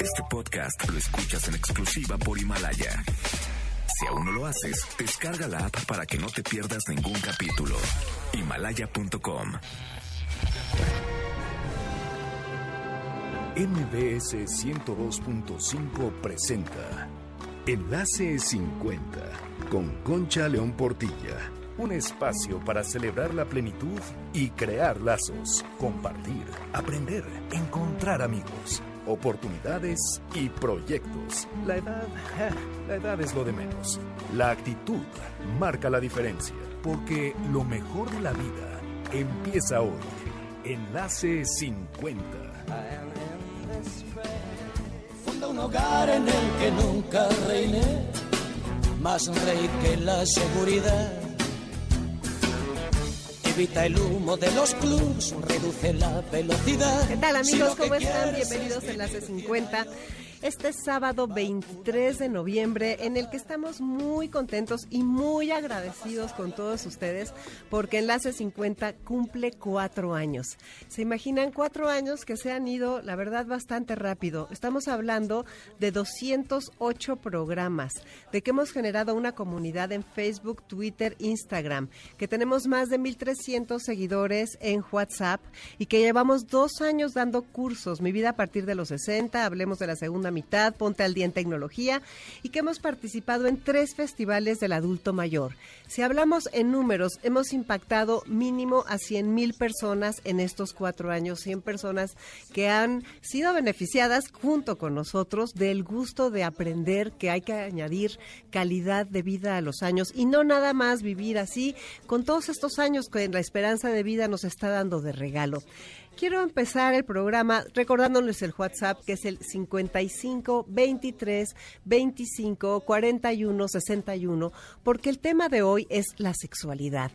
Este podcast lo escuchas en exclusiva por Himalaya. Si aún no lo haces, descarga la app para que no te pierdas ningún capítulo. Himalaya.com. MBS 102.5 presenta Enlace 50 con Concha León Portilla. Un espacio para celebrar la plenitud y crear lazos, compartir, aprender, encontrar amigos, oportunidades y proyectos. La edad, la edad es lo de menos. La actitud marca la diferencia, porque lo mejor de la vida empieza hoy. Enlace 50. Funda un hogar en el que nunca reiné, más rey que la seguridad. Evita el humo de los clubs, reduce la velocidad. ¿Qué tal amigos? ¿Cómo están? Bienvenidos a Enlace vivir 50. Este sábado 23 de noviembre en el que estamos muy contentos y muy agradecidos con todos ustedes porque Enlace 50 cumple cuatro años. ¿Se imaginan cuatro años que se han ido, la verdad, bastante rápido? Estamos hablando de 208 programas, de que hemos generado una comunidad en Facebook, Twitter, Instagram, que tenemos más de 1.300 seguidores en WhatsApp y que llevamos dos años dando cursos, Mi vida a partir de los 60, hablemos de la segunda mitad, Ponte al día en tecnología, y que hemos participado en tres festivales del adulto mayor. Si hablamos en números, hemos impactado mínimo a 100 mil personas en estos cuatro años, 100 personas que han sido beneficiadas junto con nosotros del gusto de aprender que hay que añadir calidad de vida a los años y no nada más vivir así con todos estos años que la esperanza de vida nos está dando de regalo. Quiero empezar el programa recordándoles el WhatsApp que es el 55 23 25 41 61 porque el tema de hoy es la sexualidad.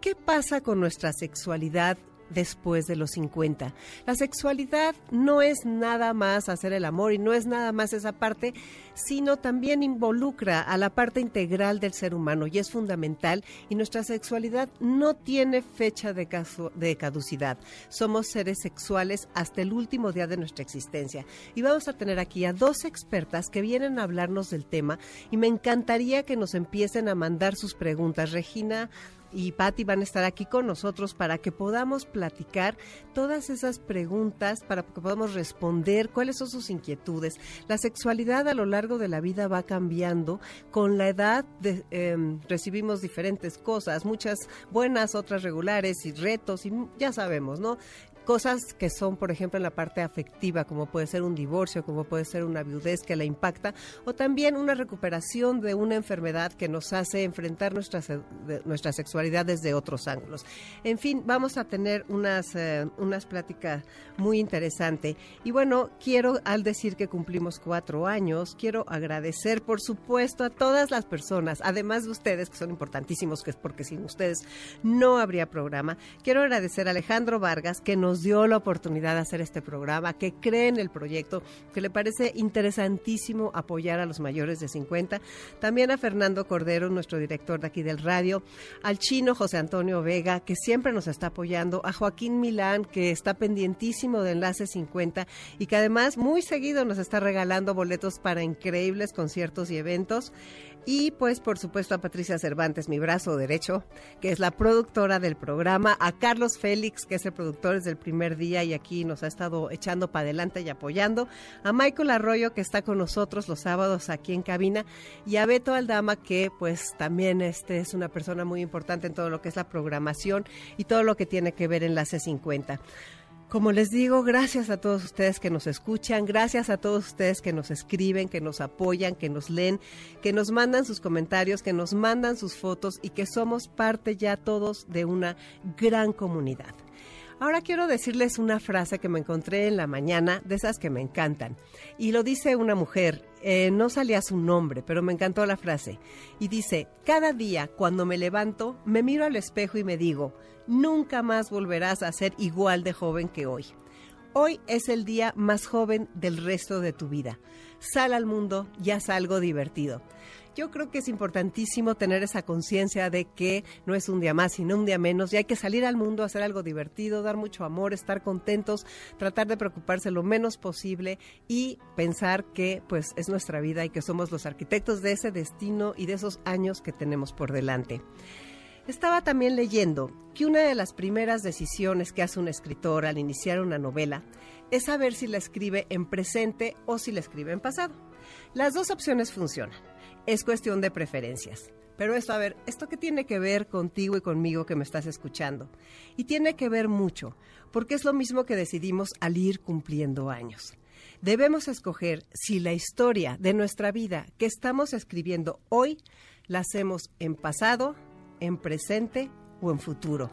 ¿Qué pasa con nuestra sexualidad después de los 50. La sexualidad no es nada más hacer el amor y no es nada más esa parte, sino también involucra a la parte integral del ser humano y es fundamental y nuestra sexualidad no tiene fecha de, casu- de caducidad. Somos seres sexuales hasta el último día de nuestra existencia y vamos a tener aquí a dos expertas que vienen a hablarnos del tema y me encantaría que nos empiecen a mandar sus preguntas. Regina y Patti van a estar aquí con nosotros para que podamos platicar todas esas preguntas, para que podamos responder cuáles son sus inquietudes. La sexualidad a lo largo de la vida va cambiando. Con la edad de- em, recibimos diferentes cosas, muchas buenas, otras regulares y retos, y ya sabemos, ¿no? Cosas que son, por ejemplo, en la parte afectiva, como puede ser un divorcio, como puede ser una viudez que la impacta, o también una recuperación de una enfermedad que nos hace enfrentar nuestra, nuestra sexualidad desde otros ángulos. En fin, vamos a tener unas, eh, unas pláticas muy interesantes. Y bueno, quiero, al decir que cumplimos cuatro años, quiero agradecer, por supuesto, a todas las personas, además de ustedes, que son importantísimos, que es porque sin ustedes no habría programa. Quiero agradecer a Alejandro Vargas, que nos dio la oportunidad de hacer este programa, que cree en el proyecto, que le parece interesantísimo apoyar a los mayores de 50. También a Fernando Cordero, nuestro director de aquí del radio, al chino José Antonio Vega, que siempre nos está apoyando, a Joaquín Milán, que está pendientísimo de Enlace 50 y que además muy seguido nos está regalando boletos para increíbles conciertos y eventos. Y pues por supuesto a Patricia Cervantes, mi brazo derecho, que es la productora del programa, a Carlos Félix, que es el productor desde el primer día y aquí nos ha estado echando para adelante y apoyando, a Michael Arroyo, que está con nosotros los sábados aquí en cabina, y a Beto Aldama, que pues también este es una persona muy importante en todo lo que es la programación y todo lo que tiene que ver en la C50. Como les digo, gracias a todos ustedes que nos escuchan, gracias a todos ustedes que nos escriben, que nos apoyan, que nos leen, que nos mandan sus comentarios, que nos mandan sus fotos y que somos parte ya todos de una gran comunidad. Ahora quiero decirles una frase que me encontré en la mañana, de esas que me encantan. Y lo dice una mujer, eh, no salía su nombre, pero me encantó la frase. Y dice, cada día cuando me levanto, me miro al espejo y me digo, nunca más volverás a ser igual de joven que hoy. Hoy es el día más joven del resto de tu vida. Sal al mundo y haz algo divertido. yo creo que es importantísimo tener esa conciencia de que no es un día más, sino un día menos, y hay que salir al mundo, hacer algo divertido, dar mucho amor, estar contentos, tratar de preocuparse lo menos posible y pensar que pues es nuestra vida y que somos los arquitectos de ese destino y de esos años que tenemos por delante. Estaba también leyendo que una de las primeras decisiones que hace un escritor al iniciar una novela es saber si la escribe en presente o si la escribe en pasado. Las dos opciones funcionan. Es cuestión de preferencias. Pero esto, a ver, ¿esto qué tiene que ver contigo y conmigo que me estás escuchando? Y tiene que ver mucho, porque es lo mismo que decidimos al ir cumpliendo años. Debemos escoger si la historia de nuestra vida que estamos escribiendo hoy la hacemos en pasado, en presente o en futuro.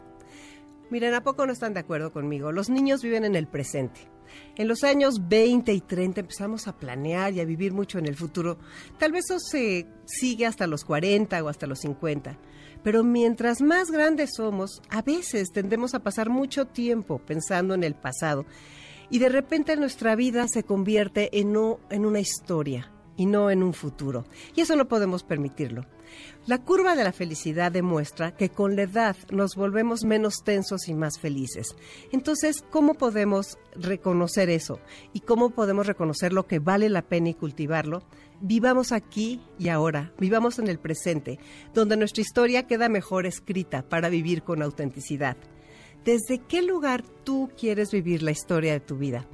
Miren, ¿a poco no están de acuerdo conmigo? Los niños viven en el presente. En los años 20 y 30 empezamos a planear y a vivir mucho en el futuro. Tal vez eso se sigue hasta los 40 o hasta los 50. Pero mientras más grandes somos, a veces tendemos a pasar mucho tiempo pensando en el pasado. Y de repente nuestra vida se convierte en, en una historia y no en un futuro. Y eso no podemos permitirlo. La curva de la felicidad demuestra que con la edad nos volvemos menos tensos y más felices. Entonces, ¿cómo podemos reconocer eso? ¿Y cómo podemos reconocer lo que vale la pena y cultivarlo? Vivamos aquí y ahora, vivamos en el presente, donde nuestra historia queda mejor escrita para vivir con autenticidad. ¿Desde qué lugar tú quieres vivir la historia de tu vida?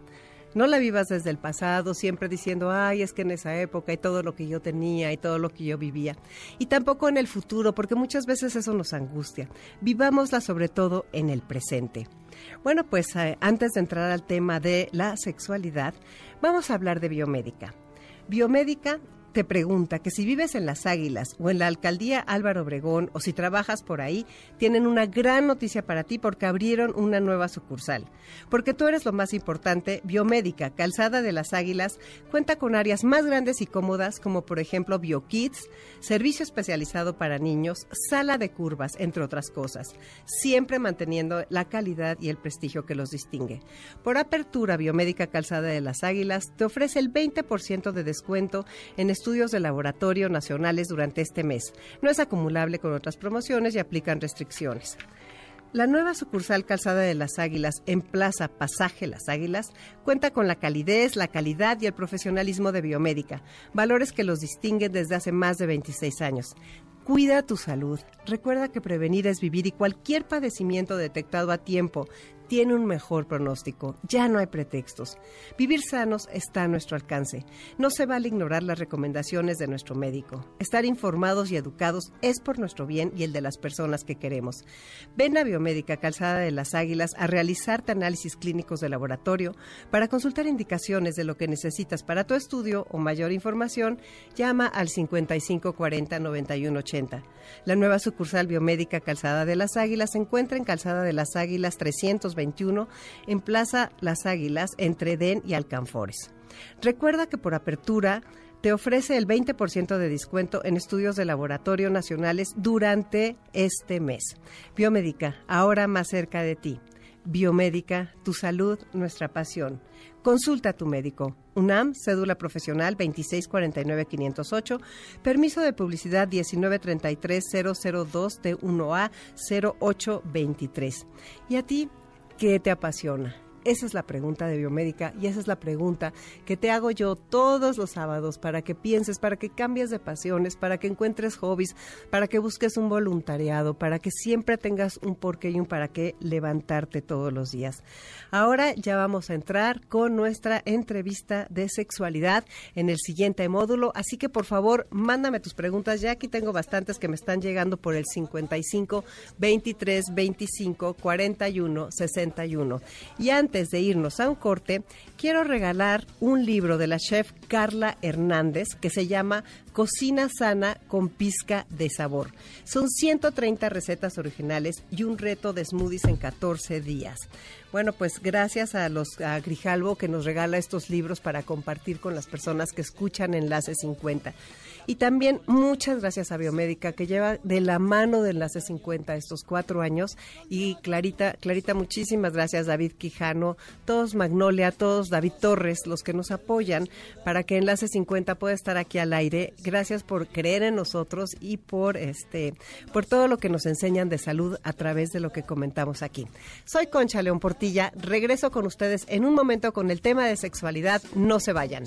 No la vivas desde el pasado, siempre diciendo, ay, es que en esa época y todo lo que yo tenía y todo lo que yo vivía. Y tampoco en el futuro, porque muchas veces eso nos angustia. Vivámosla sobre todo en el presente. Bueno, pues eh, antes de entrar al tema de la sexualidad, vamos a hablar de biomédica. Biomédica te pregunta que si vives en Las Águilas o en la alcaldía Álvaro Obregón o si trabajas por ahí, tienen una gran noticia para ti porque abrieron una nueva sucursal. Porque tú eres lo más importante, Biomédica, Calzada de las Águilas, cuenta con áreas más grandes y cómodas como por ejemplo BioKids, servicio especializado para niños, sala de curvas, entre otras cosas, siempre manteniendo la calidad y el prestigio que los distingue. Por apertura, Biomédica Calzada de las Águilas te ofrece el 20% de descuento en estudios de laboratorio nacionales durante este mes. No es acumulable con otras promociones y aplican restricciones. La nueva sucursal Calzada de las Águilas en Plaza Pasaje Las Águilas cuenta con la calidez, la calidad y el profesionalismo de biomédica, valores que los distinguen desde hace más de 26 años. Cuida tu salud. Recuerda que prevenir es vivir y cualquier padecimiento detectado a tiempo tiene un mejor pronóstico. Ya no hay pretextos. Vivir sanos está a nuestro alcance. No se vale ignorar las recomendaciones de nuestro médico. Estar informados y educados es por nuestro bien y el de las personas que queremos. Ven a Biomédica Calzada de las Águilas a realizarte análisis clínicos de laboratorio. Para consultar indicaciones de lo que necesitas para tu estudio o mayor información, llama al 5540 9180. La nueva sucursal Biomédica Calzada de las Águilas se encuentra en Calzada de las Águilas 320 en Plaza Las Águilas, entre Den y Alcanfores. Recuerda que por apertura te ofrece el 20% de descuento en estudios de laboratorio nacionales durante este mes. Biomédica, ahora más cerca de ti. Biomédica, tu salud, nuestra pasión. Consulta a tu médico. UNAM, cédula profesional 2649508, permiso de publicidad 1933002 t 1A 0823. ¿Y a ti ¿Qué te apasiona? Esa es la pregunta de biomédica y esa es la pregunta que te hago yo todos los sábados para que pienses, para que cambies de pasiones, para que encuentres hobbies, para que busques un voluntariado, para que siempre tengas un porqué y un para qué levantarte todos los días. Ahora ya vamos a entrar con nuestra entrevista de sexualidad en el siguiente módulo, así que por favor mándame tus preguntas, ya aquí tengo bastantes que me están llegando por el 55 23 25 41 61. Y antes antes de irnos a un corte, quiero regalar un libro de la chef Carla Hernández que se llama Cocina sana con pizca de sabor. Son 130 recetas originales y un reto de smoothies en 14 días. Bueno, pues gracias a los a Grijalvo que nos regala estos libros para compartir con las personas que escuchan Enlace 50. Y también muchas gracias a Biomédica, que lleva de la mano de Enlace 50 estos cuatro años. Y Clarita, Clarita, muchísimas gracias, David Quijano, todos Magnolia, todos David Torres, los que nos apoyan para que Enlace 50 pueda estar aquí al aire. Gracias por creer en nosotros y por este, por todo lo que nos enseñan de salud a través de lo que comentamos aquí. Soy Concha León Portilla, regreso con ustedes en un momento con el tema de sexualidad. No se vayan.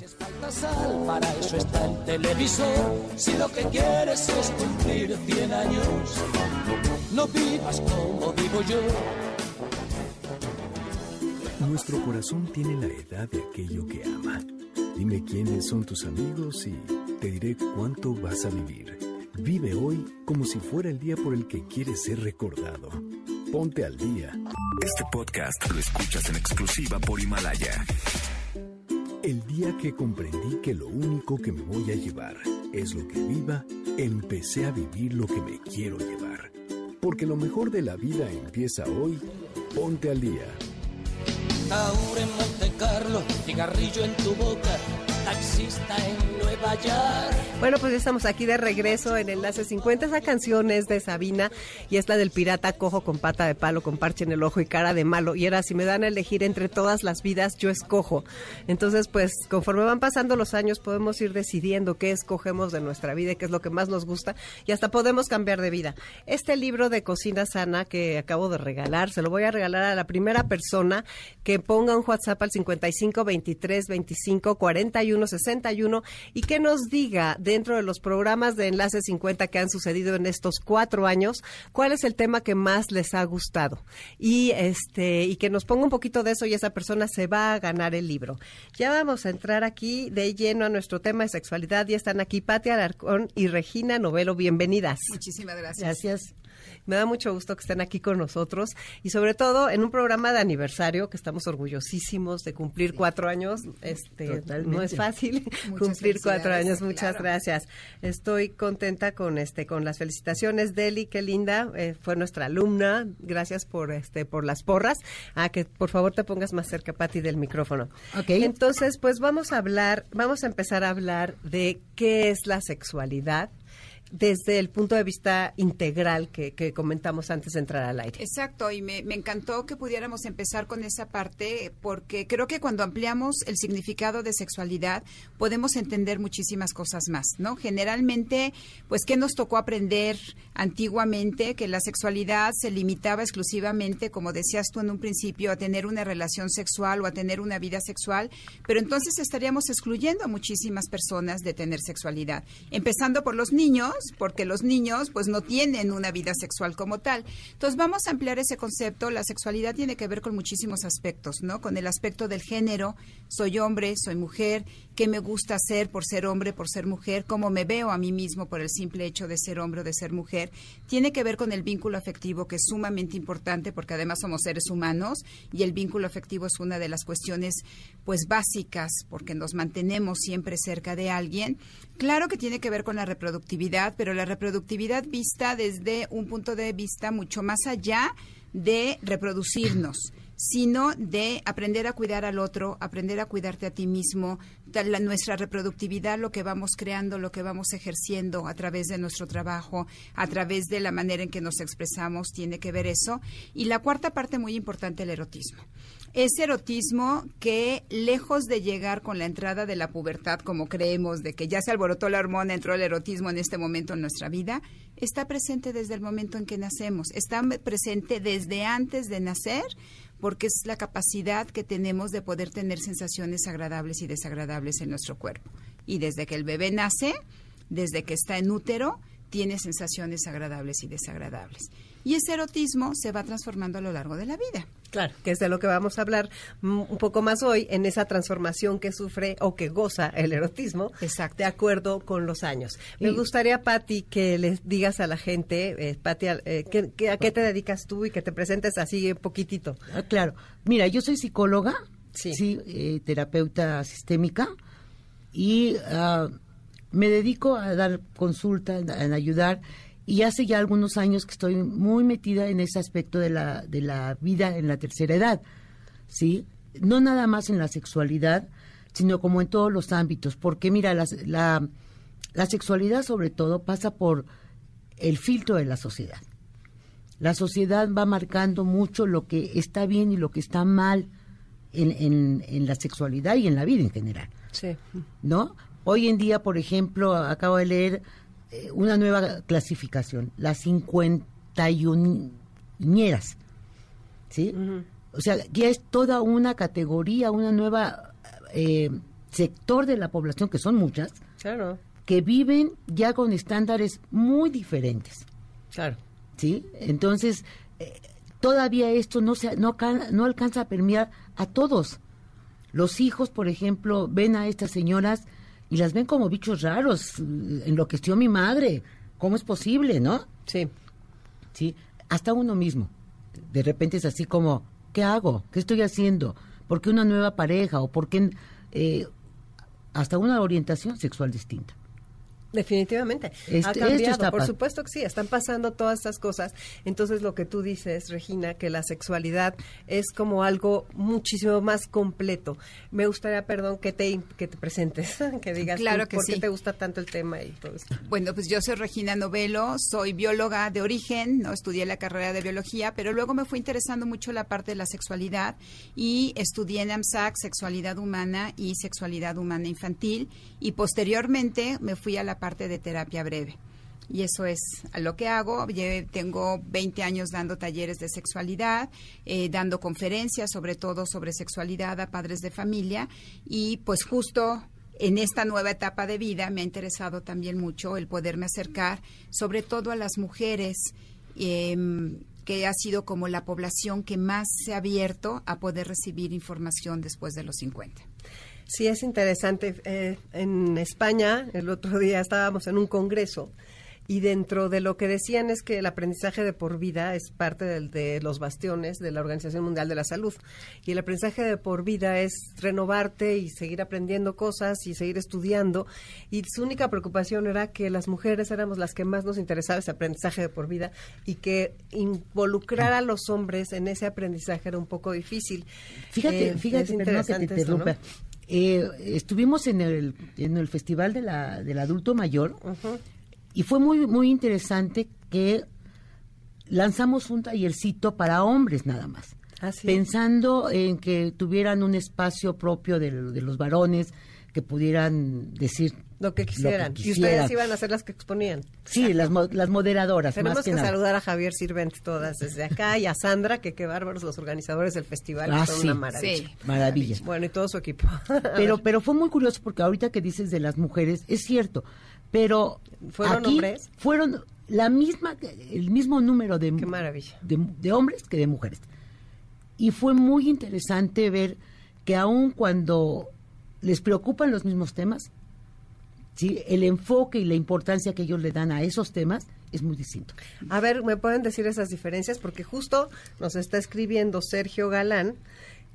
Para eso está el televisor. Si lo que quieres es cumplir 100 años, no vivas como vivo yo. Nuestro corazón tiene la edad de aquello que ama. Dime quiénes son tus amigos y te diré cuánto vas a vivir. Vive hoy como si fuera el día por el que quieres ser recordado. Ponte al día. Este podcast lo escuchas en exclusiva por Himalaya. El día que comprendí que lo único que me voy a llevar es lo que viva, empecé a vivir lo que me quiero llevar. Porque lo mejor de la vida empieza hoy. Ponte al día. Ahora en Monte Carlo, cigarrillo en tu boca taxista en Nueva York. Bueno, pues ya estamos aquí de regreso en Enlace 50. Esa canción es de Sabina y es la del pirata cojo con pata de palo, con parche en el ojo y cara de malo. Y era, si me dan a elegir entre todas las vidas, yo escojo. Entonces, pues conforme van pasando los años, podemos ir decidiendo qué escogemos de nuestra vida y qué es lo que más nos gusta. Y hasta podemos cambiar de vida. Este libro de cocina sana que acabo de regalar, se lo voy a regalar a la primera persona que ponga un WhatsApp al 55 23 25 41 61 y que nos diga dentro de los programas de Enlace 50 que han sucedido en estos cuatro años, cuál es el tema que más les ha gustado. Y este, y que nos ponga un poquito de eso y esa persona se va a ganar el libro. Ya vamos a entrar aquí de lleno a nuestro tema de sexualidad y están aquí Pati Alarcón y Regina Novelo. Bienvenidas. Muchísimas gracias. Gracias. Me da mucho gusto que estén aquí con nosotros y sobre todo en un programa de aniversario que estamos orgullosísimos de cumplir cuatro años. Este, no es fácil cumplir cuatro años. Muchas gracias. Estoy contenta con este con las felicitaciones. Deli, qué linda, eh, fue nuestra alumna. Gracias por este por las porras. Ah, que por favor te pongas más cerca, Pati, del micrófono. Ok. Entonces, pues vamos a hablar, vamos a empezar a hablar de qué es la sexualidad desde el punto de vista integral que, que comentamos antes de entrar al aire. Exacto, y me, encantó que pudiéramos empezar con esa parte porque creo que cuando ampliamos el significado de sexualidad podemos entender muchísimas cosas más, ¿no? Generalmente, pues, ¿qué nos tocó aprender antiguamente? Que la sexualidad se limitaba exclusivamente, como decías tú en un principio, a tener una relación sexual o a tener una vida sexual, pero entonces estaríamos excluyendo a muchísimas personas de tener sexualidad, empezando por los niños, porque los niños pues no tienen una vida sexual como tal. Entonces vamos a ampliar ese concepto. La sexualidad tiene que ver con muchísimos aspectos, ¿no? Con el aspecto del género, soy hombre, soy mujer, qué me gusta hacer por ser hombre, por ser mujer, cómo me veo a mí mismo por el simple hecho de ser hombre o de ser mujer. Tiene que ver con el vínculo afectivo que es sumamente importante porque además somos seres humanos y el vínculo afectivo es una de las cuestiones pues básicas porque nos mantenemos siempre cerca de alguien. Claro que tiene que ver con la reproductividad, pero la reproductividad vista desde un punto de vista mucho más allá de reproducirnos sino de aprender a cuidar al otro, aprender a cuidarte a ti mismo, nuestra reproductividad, lo que vamos creando, lo que vamos ejerciendo a través de nuestro trabajo, a través de la manera en que nos expresamos, tiene que ver eso. Y la cuarta parte muy importante, el erotismo. Ese erotismo que, lejos de llegar con la entrada de la pubertad, como creemos, de que ya se alborotó la hormona, entró el erotismo en este momento en nuestra vida, está presente desde el momento en que nacemos, está presente desde antes de nacer, porque es la capacidad que tenemos de poder tener sensaciones agradables y desagradables en nuestro cuerpo. Y desde que el bebé nace, desde que está en útero, tiene sensaciones agradables y desagradables. Y ese erotismo se va transformando a lo largo de la vida. Claro, que es de lo que vamos a hablar un poco más hoy, en esa transformación que sufre o que goza el erotismo, Exacto. de acuerdo con los años. Me y, gustaría, Patti, que les digas a la gente, eh, Patti, eh, que, que, ¿a qué te dedicas tú y que te presentes así un poquitito? Ah, claro, mira, yo soy psicóloga, sí, sí eh, terapeuta sistémica y uh, me dedico a dar consulta, en, en ayudar y hace ya algunos años que estoy muy metida en ese aspecto de la, de la vida en la tercera edad. ¿sí? No nada más en la sexualidad, sino como en todos los ámbitos, porque mira, la, la, la sexualidad sobre todo pasa por el filtro de la sociedad. La sociedad va marcando mucho lo que está bien y lo que está mal en, en, en la sexualidad y en la vida en general. Sí. ¿no? Hoy en día, por ejemplo, acabo de leer una nueva clasificación, las 51 ¿sí? O sea, ya es toda una categoría, una nueva eh, sector de la población, que son muchas, Claro, que viven ya con estándares muy diferentes, claro. ¿sí? Entonces, eh, todavía esto no, se, no, no alcanza a permear a todos. Los hijos, por ejemplo, ven a estas señoras y las ven como bichos raros. Enloqueció mi madre. ¿Cómo es posible, no? Sí. ¿Sí? Hasta uno mismo. De repente es así como, ¿qué hago? ¿Qué estoy haciendo? ¿Por qué una nueva pareja? ¿O por qué eh, hasta una orientación sexual distinta? Definitivamente. Esto- ha esto cambiado, está por supuesto que sí, están pasando todas estas cosas. Entonces lo que tú dices, Regina, que la sexualidad es como algo muchísimo más completo. Me gustaría, perdón, que te, que te presentes, que digas Claro tú que por qué sí. te gusta tanto el tema y todo esto. Bueno, pues yo soy Regina Novelo, soy bióloga de origen, no estudié la carrera de biología, pero luego me fue interesando mucho la parte de la sexualidad y estudié en AMSAC sexualidad humana y sexualidad humana infantil y posteriormente me fui a la parte de terapia breve. Y eso es lo que hago. Tengo 20 años dando talleres de sexualidad, eh, dando conferencias, sobre todo sobre sexualidad a padres de familia. Y pues justo en esta nueva etapa de vida me ha interesado también mucho el poderme acercar, sobre todo a las mujeres, em, que ha sido como la población que más se ha abierto a poder recibir información después de los 50. Sí, es interesante. Eh, en España, el otro día estábamos en un congreso y dentro de lo que decían es que el aprendizaje de por vida es parte del- de los bastiones de la Organización Mundial de la Salud. Y el aprendizaje de por vida es renovarte y seguir aprendiendo cosas y seguir estudiando. Y su única preocupación era que las mujeres éramos las que más nos interesaba ese aprendizaje de por vida y que involucrar a los hombres en ese aprendizaje era un poco difícil. Fíjate, Eh, fíjate, es que te esto, ¿no? Eh, estuvimos en el, en el Festival de la, del Adulto Mayor y fue muy, muy interesante que lanzamos un tallercito para hombres nada más. Ah. Pensando en que tuvieran un espacio propio de, de los varones, que pudieran decir Lo que quisieran. y quisieran. ustedes iban a ser las que exponían. Sí, las, mo- las moderadoras, Tenemos más que, saludar a Javier Sirvent todas desde acá y a Sandra, que qué bárbaros los organizadores del festival, Ah, son sí. una maravilla. Sí. Maravilla. Bueno, y todo su equipo. Pero, pero fue muy curioso porque ahorita que dices de las mujeres, es cierto, pero ¿Fueron aquí hombres? Fueron la misma, el mismo número de, Qué maravilla. de, de hombres que de mujeres. Y fue muy interesante ver que aun cuando les preocupan los mismos temas, ¿sí? el enfoque y la importancia que ellos le dan a esos temas es muy distinto. A ver, ¿me pueden decir esas diferencias? Porque justo nos está escribiendo Sergio Galán,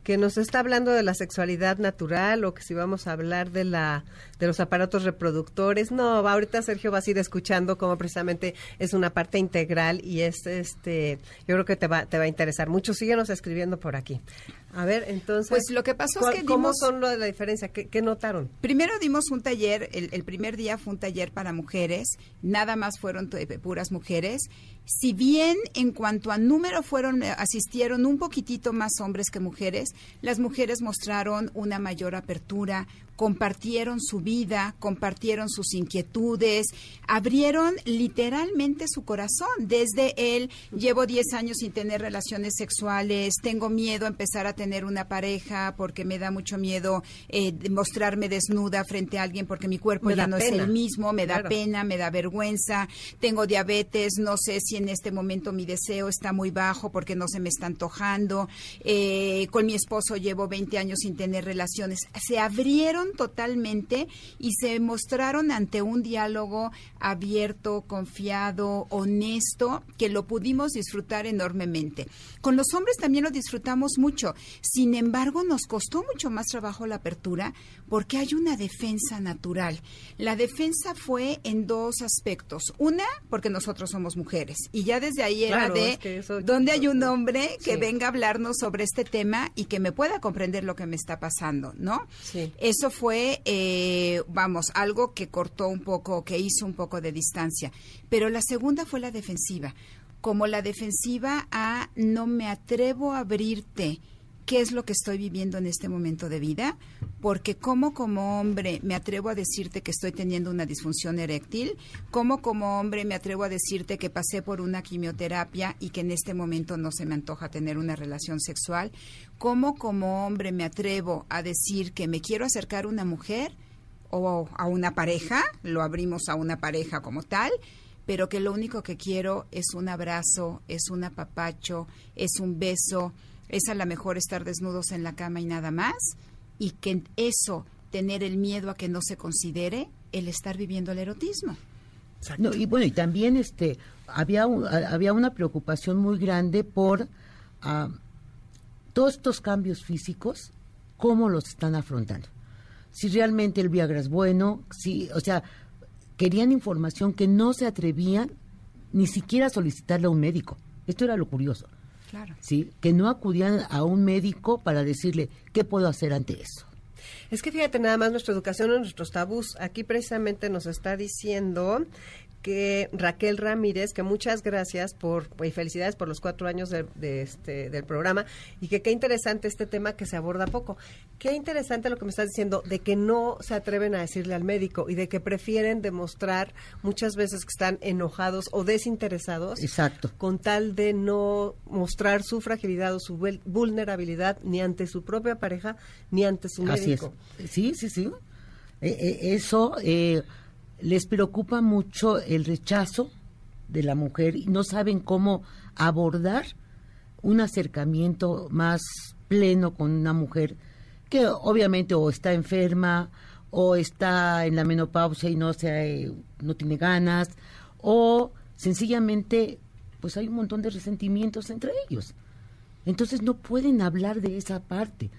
que nos está hablando de la sexualidad natural o que si vamos a hablar de la de los aparatos reproductores. No, ahorita Sergio vas a ir escuchando cómo precisamente es una parte integral y es este yo creo que te va te va a interesar mucho. Síguenos escribiendo por aquí. A ver, entonces Pues lo que pasó es ¿cuál- que ¿cómo son lo de la diferencia? ¿Qué, qué notaron? Primero dimos un taller, el, el primer día fue un taller para mujeres, nada más fueron eh, puras mujeres. Si bien en cuanto a número fueron, eh, asistieron un poquitito más hombres que mujeres, las mujeres mostraron una mayor apertura, compartieron su vida, compartieron sus inquietudes, abrieron literalmente su corazón. Desde él, llevo 10 años sin tener relaciones sexuales, tengo miedo a empezar a tener una pareja porque me da mucho miedo eh, mostrarme desnuda frente a alguien porque mi cuerpo Me ya no es el mismo, me da pena, me da vergüenza, tengo diabetes, no sé si en este momento mi deseo está muy bajo porque no se me está antojando, eh, con mi esposo llevo 20 años sin tener relaciones. Se abrieron totalmente y se mostraron ante un diálogo abierto, confiado, honesto, que lo pudimos disfrutar enormemente. Con los hombres también lo disfrutamos mucho. Sin embargo, nos costó mucho más trabajo la apertura porque hay una defensa natural. La defensa fue en dos aspectos. Una, porque nosotros somos mujeres. Y ya desde ahí era de dónde hay un hombre que venga a hablarnos sobre este tema y que me pueda comprender lo que me está pasando, ¿no? Sí. Eso fue, eh, vamos, algo que cortó un poco, que hizo un poco de distancia. Pero la segunda fue la defensiva. Como la defensiva a no me atrevo a abrirte qué es lo que estoy viviendo en este momento de vida, porque como como hombre me atrevo a decirte que estoy teniendo una disfunción eréctil, como como hombre me atrevo a decirte que pasé por una quimioterapia y que en este momento no se me antoja tener una relación sexual, como como hombre me atrevo a decir que me quiero acercar a una mujer o a una pareja, lo abrimos a una pareja como tal, pero que lo único que quiero es un abrazo, es un apapacho, es un beso, es a lo mejor estar desnudos en la cama y nada más, y que eso, tener el miedo a que no se considere el estar viviendo el erotismo. No, y bueno, y también este había había una preocupación muy grande por ah, todos estos cambios físicos, cómo los están afrontando. Si realmente el Viagra es bueno, si, o sea, querían información que no se atrevían ni siquiera a solicitarle a un médico. Esto era lo curioso. Claro. ¿sí? Que no acudían a un médico para decirle, ¿qué puedo hacer ante eso? Es que fíjate nada más nuestra educación o nuestros tabús. Aquí precisamente nos está diciendo que Raquel Ramírez, que muchas gracias por y felicidades por los cuatro años de, este del programa y que qué interesante este tema que se aborda poco. Qué interesante lo que me estás diciendo de que no se atreven a decirle al médico y de que prefieren demostrar muchas veces que están enojados o desinteresados. Exacto. Con tal de no mostrar su fragilidad o su vulnerabilidad ni ante su propia pareja ni ante su médico. Así es. Sí, sí, sí. Eh, eh, eso eh, les preocupa mucho el rechazo de la mujer y no saben cómo abordar un acercamiento más pleno con una mujer que obviamente o está enferma o está en la menopausia y no se no tiene ganas o sencillamente pues hay un montón de resentimientos entre ellos. Entonces no pueden hablar de esa parte.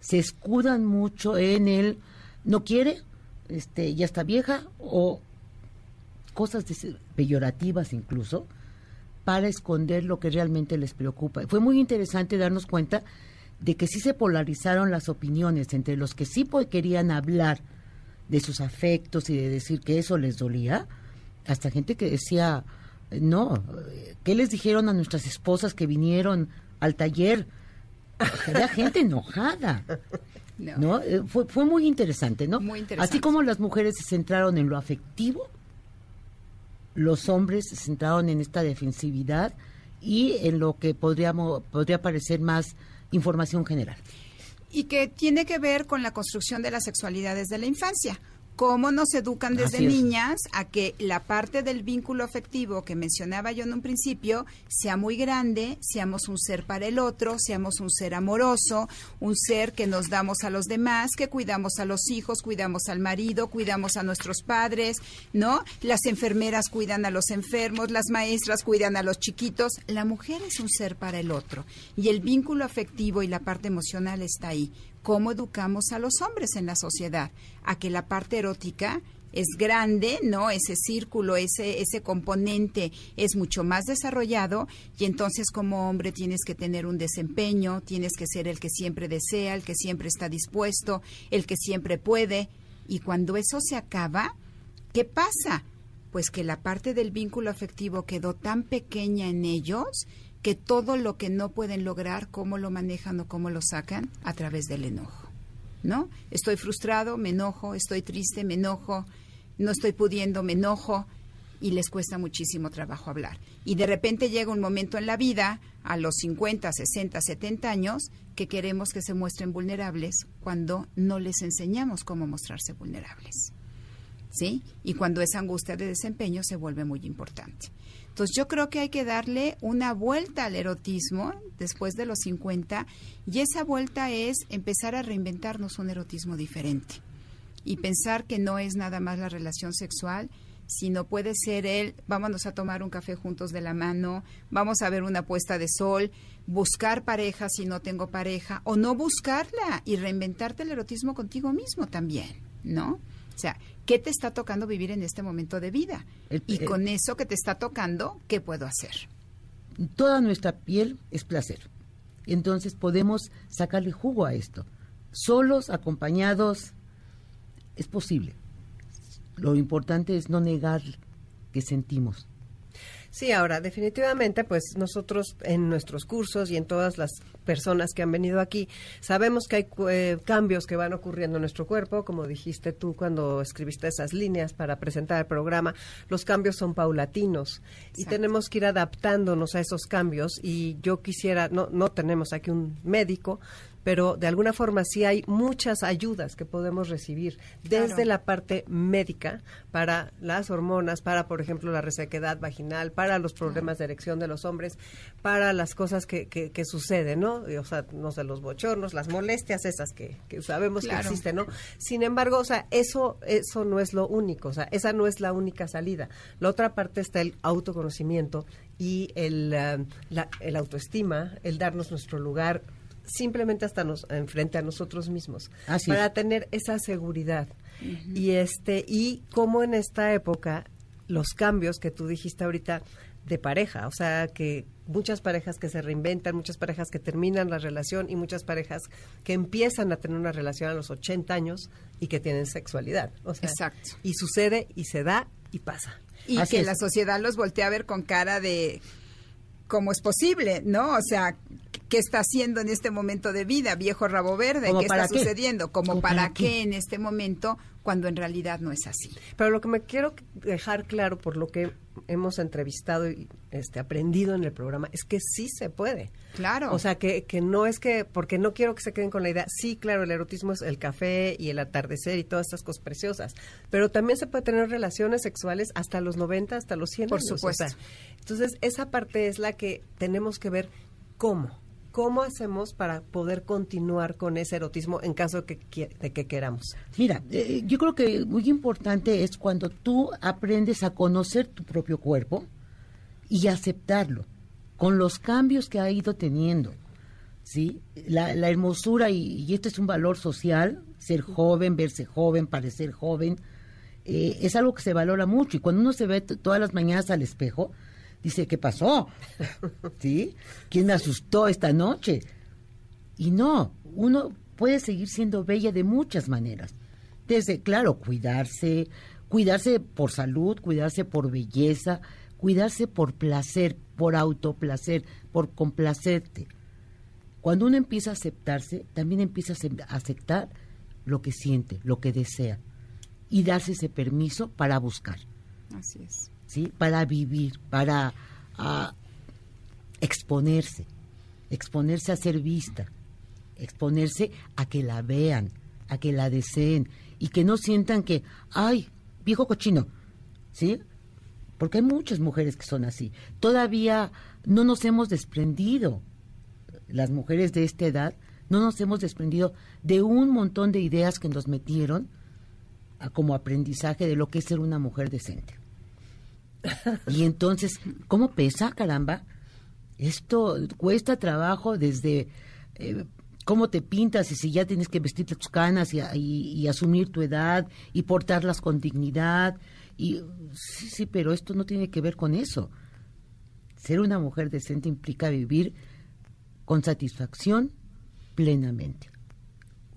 Se escudan mucho en el no quiere, este, ya está vieja o cosas peyorativas incluso para esconder lo que realmente les preocupa. Fue muy interesante darnos cuenta de que sí se polarizaron las opiniones entre los que sí querían hablar de sus afectos y de decir que eso les dolía, hasta gente que decía, no, ¿qué les dijeron a nuestras esposas que vinieron al taller? Había gente enojada. No. Eh, fue, fue muy interesante, ¿no? Muy interesante. Así como las mujeres se centraron en lo afectivo, los hombres se centraron en esta defensividad y en lo que podríamos, podría parecer más información general. Y que tiene que ver con la construcción de la sexualidad desde la infancia cómo nos educan desde niñas a que la parte del vínculo afectivo que mencionaba yo en un principio sea muy grande, seamos un ser para el otro, seamos un ser amoroso, un ser que nos damos a los demás, que cuidamos a los hijos, cuidamos al marido, cuidamos a nuestros padres, ¿no? Las enfermeras cuidan a los enfermos, las maestras cuidan a los chiquitos. La mujer es un ser para el otro y el vínculo afectivo y la parte emocional está ahí cómo educamos a los hombres en la sociedad, a que la parte erótica es grande, ¿no? Ese círculo, ese, ese componente es mucho más desarrollado y entonces como hombre tienes que tener un desempeño, tienes que ser el que siempre desea, el que siempre está dispuesto, el que siempre puede. Y cuando eso se acaba, ¿qué pasa? Pues que la parte del vínculo afectivo quedó tan pequeña en ellos que todo lo que no pueden lograr, cómo lo manejan o cómo lo sacan, a través del enojo. ¿No? Estoy frustrado, me enojo, estoy triste, me enojo, no estoy pudiendo, me enojo y les cuesta muchísimo trabajo hablar. Y de repente llega un momento en la vida, a los 50, 60, 70 años, que queremos que se muestren vulnerables cuando no les enseñamos cómo mostrarse vulnerables. ¿Sí? Y cuando esa angustia de desempeño se vuelve muy importante. Entonces yo creo que hay que darle una vuelta al erotismo después de los 50 y esa vuelta es empezar a reinventarnos un erotismo diferente. y pensar que no es nada más la relación sexual, sino puede ser el vámonos a tomar un café juntos de la mano, vamos a ver una puesta de sol, buscar pareja si no tengo pareja, o no buscarla y reinventarte el erotismo contigo mismo también, ¿no? O sea, ¿qué te está tocando vivir en este momento de vida? y con eso que te está tocando, ¿qué puedo hacer? Toda nuestra piel es placer. Entonces podemos sacarle jugo a esto. Solos, acompañados, es posible. Lo importante es no negar que sentimos. Sí, ahora, definitivamente, pues nosotros en nuestros cursos y en todas las personas que han venido aquí, sabemos que hay eh, cambios que van ocurriendo en nuestro cuerpo, como dijiste tú cuando escribiste esas líneas para presentar el programa, los cambios son paulatinos y tenemos que ir adaptándonos a esos cambios y yo quisiera, no, no tenemos aquí un médico, pero de alguna forma sí hay muchas ayudas que podemos recibir desde la parte médica para las hormonas, para, por ejemplo, la resequedad vaginal, para los problemas de erección de los hombres, para las cosas que, que, suceden, ¿no? O sea, no sé, los bochornos, las molestias esas que, sabemos que existen, ¿no? Sin embargo, o sea, eso, eso no es lo único, o sea, esa no es la única salida. La otra parte está el autoconocimiento y el, eh, la, el autoestima, el darnos nuestro lugar simplemente hasta nos enfrente a nosotros mismos para tener esa seguridad y este y como en esta época los cambios que tú dijiste ahorita de pareja, o sea, que muchas parejas que se reinventan, muchas parejas que terminan la relación y muchas parejas que empiezan a tener una relación a los 80 años y que tienen sexualidad. O sea, Exacto. Y sucede y se da y pasa. Y que la sociedad los voltea a ver con cara de cómo es posible, ¿no? O sea, ¿qué está haciendo en este momento de vida? Viejo rabo verde, ¿qué está sucediendo? ¿Como para, qué? en este momento cuando en realidad no es así? Pero lo que me quiero dejar claro por lo que hemos entrevistado y este, aprendido en el programa es que sí se puede. Claro. O sea, que, que no es que, porque no quiero que se queden con la idea, sí, claro, el erotismo es el café y el atardecer y todas estas cosas preciosas, pero también se puede tener relaciones sexuales hasta los 90, hasta los 100 Por supuesto. entonces, esa parte es la que tenemos que ver cómo. ¿Cómo hacemos para poder continuar con ese erotismo en caso de que, de que queramos? Mira, eh, yo creo que muy importante es cuando tú aprendes a conocer tu propio cuerpo y aceptarlo con los cambios que ha ido teniendo. ¿sí? La, hermosura, y, y, esto es un valor social, ser joven, verse joven, parecer joven, eh, es algo que se valora mucho. Y cuando uno se ve todas las mañanas al espejo, dice, ¿qué pasó? ¿Sí? ¿Quién me asustó esta noche? Y no, uno puede seguir siendo bella de muchas maneras. Desde, claro, cuidarse, cuidarse por salud, cuidarse por belleza, cuidarse por placer, por autoplacer, por complacerte. Cuando uno empieza a aceptarse, también empieza a aceptar lo que siente, lo que desea y darse ese permiso para buscar. Así es. Para vivir, para exponerse, exponerse a ser vista, exponerse a que la vean, a que la deseen y que no sientan que, ay, viejo cochino, ¿sí? Porque hay muchas mujeres que son así. Todavía no nos hemos desprendido, las mujeres de esta edad, no nos hemos desprendido de un montón de ideas que nos metieron como aprendizaje de lo que es ser una mujer decente. Y entonces, ¿cómo pesa, caramba? Esto cuesta trabajo desde eh, cómo te pintas y si ya tienes que vestirte tus canas y, asumir tu edad y portarlas con dignidad. Y sí, sí, pero esto no tiene que ver con eso. Ser una mujer decente implica vivir con satisfacción plenamente.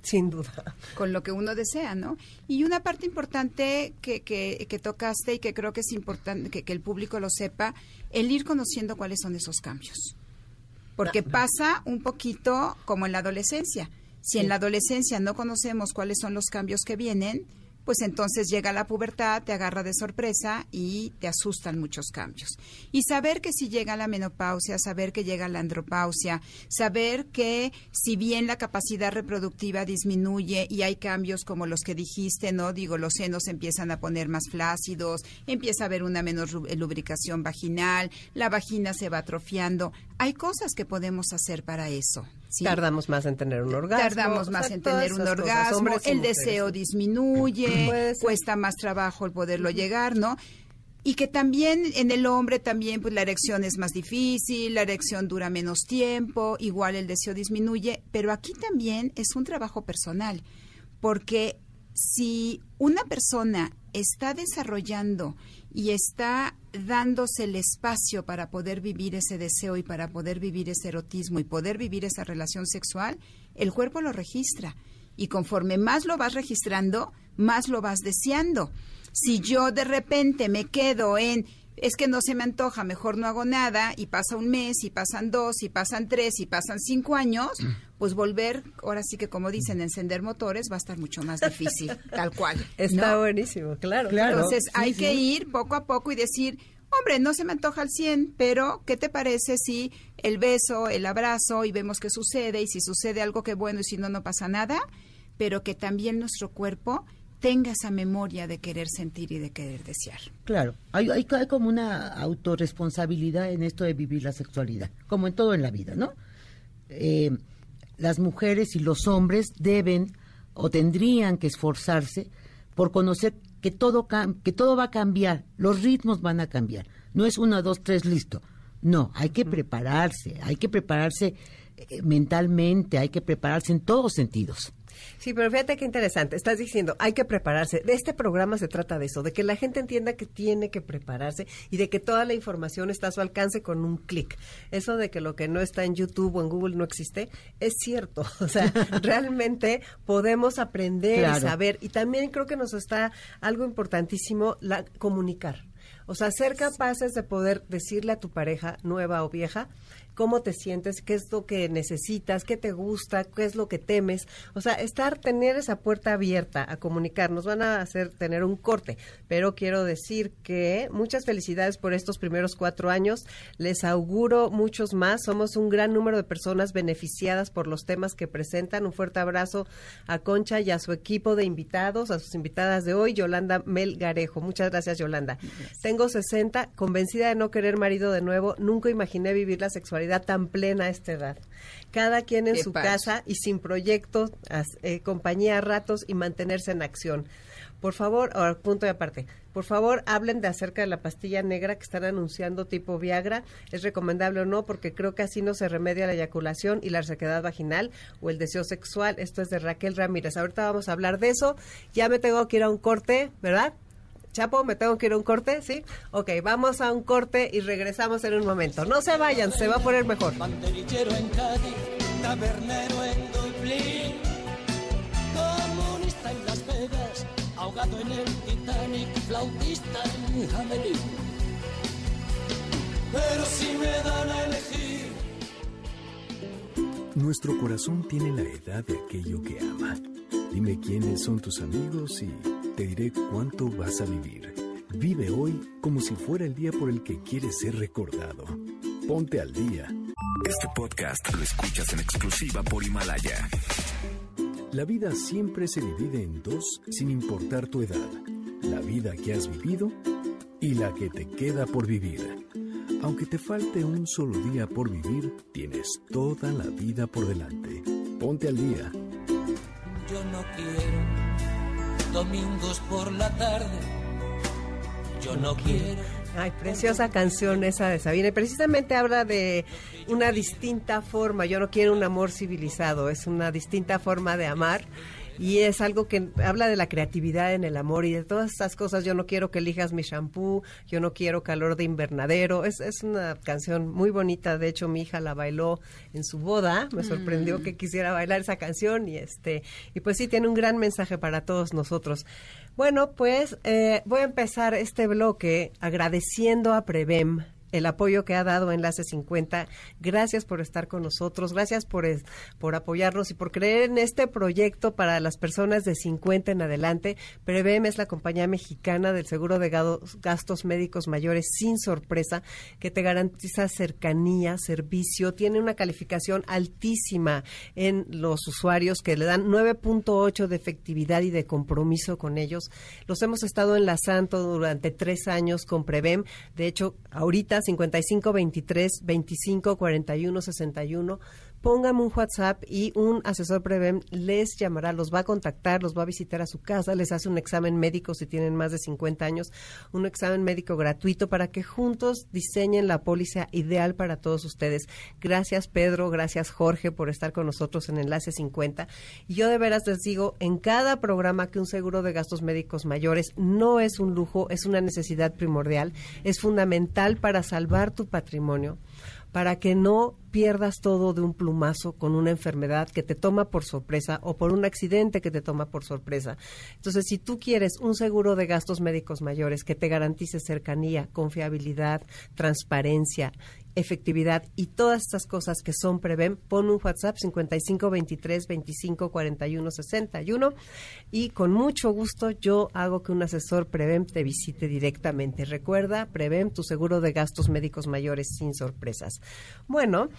Sin duda. Con lo que uno desea, ¿no? Y una parte importante que, que, que tocaste y que creo que es importante que, que, el público lo sepa, el ir conociendo cuáles son esos cambios. Porque ah, pasa un poquito como en la adolescencia. Si en la adolescencia no conocemos cuáles son los cambios que vienen, pues entonces llega la pubertad, te agarra de sorpresa y te asustan muchos cambios. Y saber que si llega la menopausia, saber que llega la andropausia, saber que si bien la capacidad reproductiva disminuye y hay cambios como los que dijiste, ¿no? Digo, los senos empiezan a poner más flácidos, empieza a haber una menor lubricación vaginal, la vagina se va atrofiando. Hay cosas que podemos hacer para eso ¿sí? Tardamos más en tener un orgasmo. Tardamos o más sea, en tener un cosas, orgasmo, el deseo disminuye, cuesta más trabajo el poderlo llegar, ¿no? Y que también en el hombre también pues la erección es más difícil, la erección dura menos tiempo, igual el deseo disminuye, pero aquí también es un trabajo personal, porque si una persona está desarrollando y está dándose el espacio para poder vivir ese deseo y para poder vivir ese erotismo y poder vivir esa relación sexual, el cuerpo lo registra. Y conforme más lo vas registrando, más lo vas deseando. Si yo de repente me quedo en es que no se me antoja, mejor no hago nada, y pasa un mes, y pasan dos, y pasan tres, y pasan cinco años, pues volver, ahora sí que como dicen, encender motores va a estar mucho más difícil, tal cual. Está ¿no? buenísimo, claro. Claro. Entonces sí, hay sí. que ir poco a poco y decir, hombre, no se me antoja al 100, pero ¿qué te parece si el beso, el abrazo y vemos qué sucede y si sucede algo que bueno y si no, no pasa nada, pero que también nuestro cuerpo tenga esa memoria de querer sentir y de querer desear. Claro, hay, hay, hay como una autorresponsabilidad en esto de vivir la sexualidad, como en todo en la vida, ¿no? Eh, las mujeres y los hombres deben o tendrían que esforzarse por conocer que todo, que todo va a cambiar, los ritmos van a cambiar. No es una, dos, tres, listo. No, hay que prepararse, hay que prepararse eh, mentalmente, hay que prepararse en todos sentidos. Sí, pero fíjate qué interesante. Estás diciendo, hay que prepararse. De este programa se trata de eso, de que la gente entienda que tiene que prepararse y de que toda la información está a su alcance con un clic. Eso de que lo que no está en YouTube o en Google no existe, es cierto. O sea, realmente podemos aprender y saber. Y también creo que nos está algo importantísimo, la comunicar. O sea, ser capaces de poder decirle a tu pareja, nueva o vieja, cómo te sientes, qué es lo que necesitas, qué te gusta, qué es lo que temes. O sea, estar, tener esa puerta abierta a comunicar. Nos van a hacer tener un corte, pero quiero decir que muchas felicidades por estos primeros cuatro años. Les auguro muchos más. Somos un gran número de personas beneficiadas por los temas que presentan. Un fuerte abrazo a Concha y a su equipo de invitados, a sus invitadas de hoy, Yolanda Melgarejo. Muchas gracias, Yolanda. Tengo 60, convencida de no querer marido de nuevo. Nunca imaginé vivir la sexualidad tan plena a esta edad. Cada quien en Qué su casa y sin proyectos, eh, compañía a ratos y mantenerse en acción. Por favor, ahora, punto de aparte. Por favor, hablen de acerca de la pastilla negra que están anunciando tipo Viagra. ¿Es recomendable o no? Porque creo que así no se remedia la eyaculación y la resequedad vaginal o el deseo sexual. Esto es de Raquel Ramírez. Ahorita vamos a hablar de eso. Ya me tengo que ir a un corte, ¿verdad? Chapo, me tengo que ir a un corte, ¿sí? Ok, vamos a un corte y regresamos en un momento. No se vayan, se va a poner mejor. Banderillero en Cádiz, tabernero en Dublín, comunista en Las Vegas, ahogado en el Titanic, flautista en Hamelin. Pero si me dan a elegir, Nuestro corazón tiene la edad de aquello que ama. Dime quiénes son tus amigos y te diré cuánto vas a vivir. Vive hoy como si fuera el día por el que quieres ser recordado. Ponte al día. Este podcast lo escuchas en exclusiva por Himalaya. La vida siempre se divide en dos sin importar tu edad. La vida que has vivido y la que te queda por vivir. Aunque te falte un solo día por vivir, tienes toda la vida por delante. Ponte al día. Yo no quiero domingos por la tarde. Yo no quiero. Ay, preciosa canción esa de Sabina. Y Precisamente habla de una distinta forma. Yo no quiero un amor civilizado, es una distinta forma de amar. Y es algo que habla de la creatividad en el amor y de todas estas cosas. Yo no quiero que elijas mi shampoo, yo no quiero calor de invernadero. Es, es una canción muy bonita. De hecho, mi hija la bailó en su boda. Me sorprendió que quisiera bailar esa canción y este y pues sí tiene un gran mensaje para todos nosotros. Bueno, pues eh, voy a empezar este bloque agradeciendo a Prevem el apoyo que ha dado Enlace 50. Gracias por estar con nosotros, gracias por, por apoyarnos y por creer en este proyecto para las personas de 50 en adelante. Prevem es la compañía mexicana del seguro de gastos médicos mayores sin sorpresa que te garantiza cercanía, servicio, tiene una calificación altísima en los usuarios que le dan 9.8 de efectividad y de compromiso con ellos. Los hemos estado enlazando durante tres años con Prevem. De hecho, ahorita 55 23 25 41 61 póngame un WhatsApp y un asesor Prevem les llamará, los va a contactar, los va a visitar a su casa, les hace un examen médico si tienen más de 50 años, un examen médico gratuito para que juntos diseñen la póliza ideal para todos ustedes. Gracias Pedro, gracias Jorge por estar con nosotros en Enlace 50. Y yo de veras les digo en cada programa que un seguro de gastos médicos mayores no es un lujo, es una necesidad primordial, es fundamental para salvar tu patrimonio para que no pierdas todo de un plumazo con una enfermedad que te toma por sorpresa o por un accidente que te toma por sorpresa. Entonces, si tú quieres un seguro de gastos médicos mayores que te garantice cercanía, confiabilidad, transparencia efectividad y todas estas cosas que son Prevem, pon un WhatsApp 55 23 25 41 61 y con mucho gusto yo hago que un asesor Prevem te visite directamente. Recuerda, Prevem, tu seguro de gastos médicos mayores sin sorpresas. Bueno,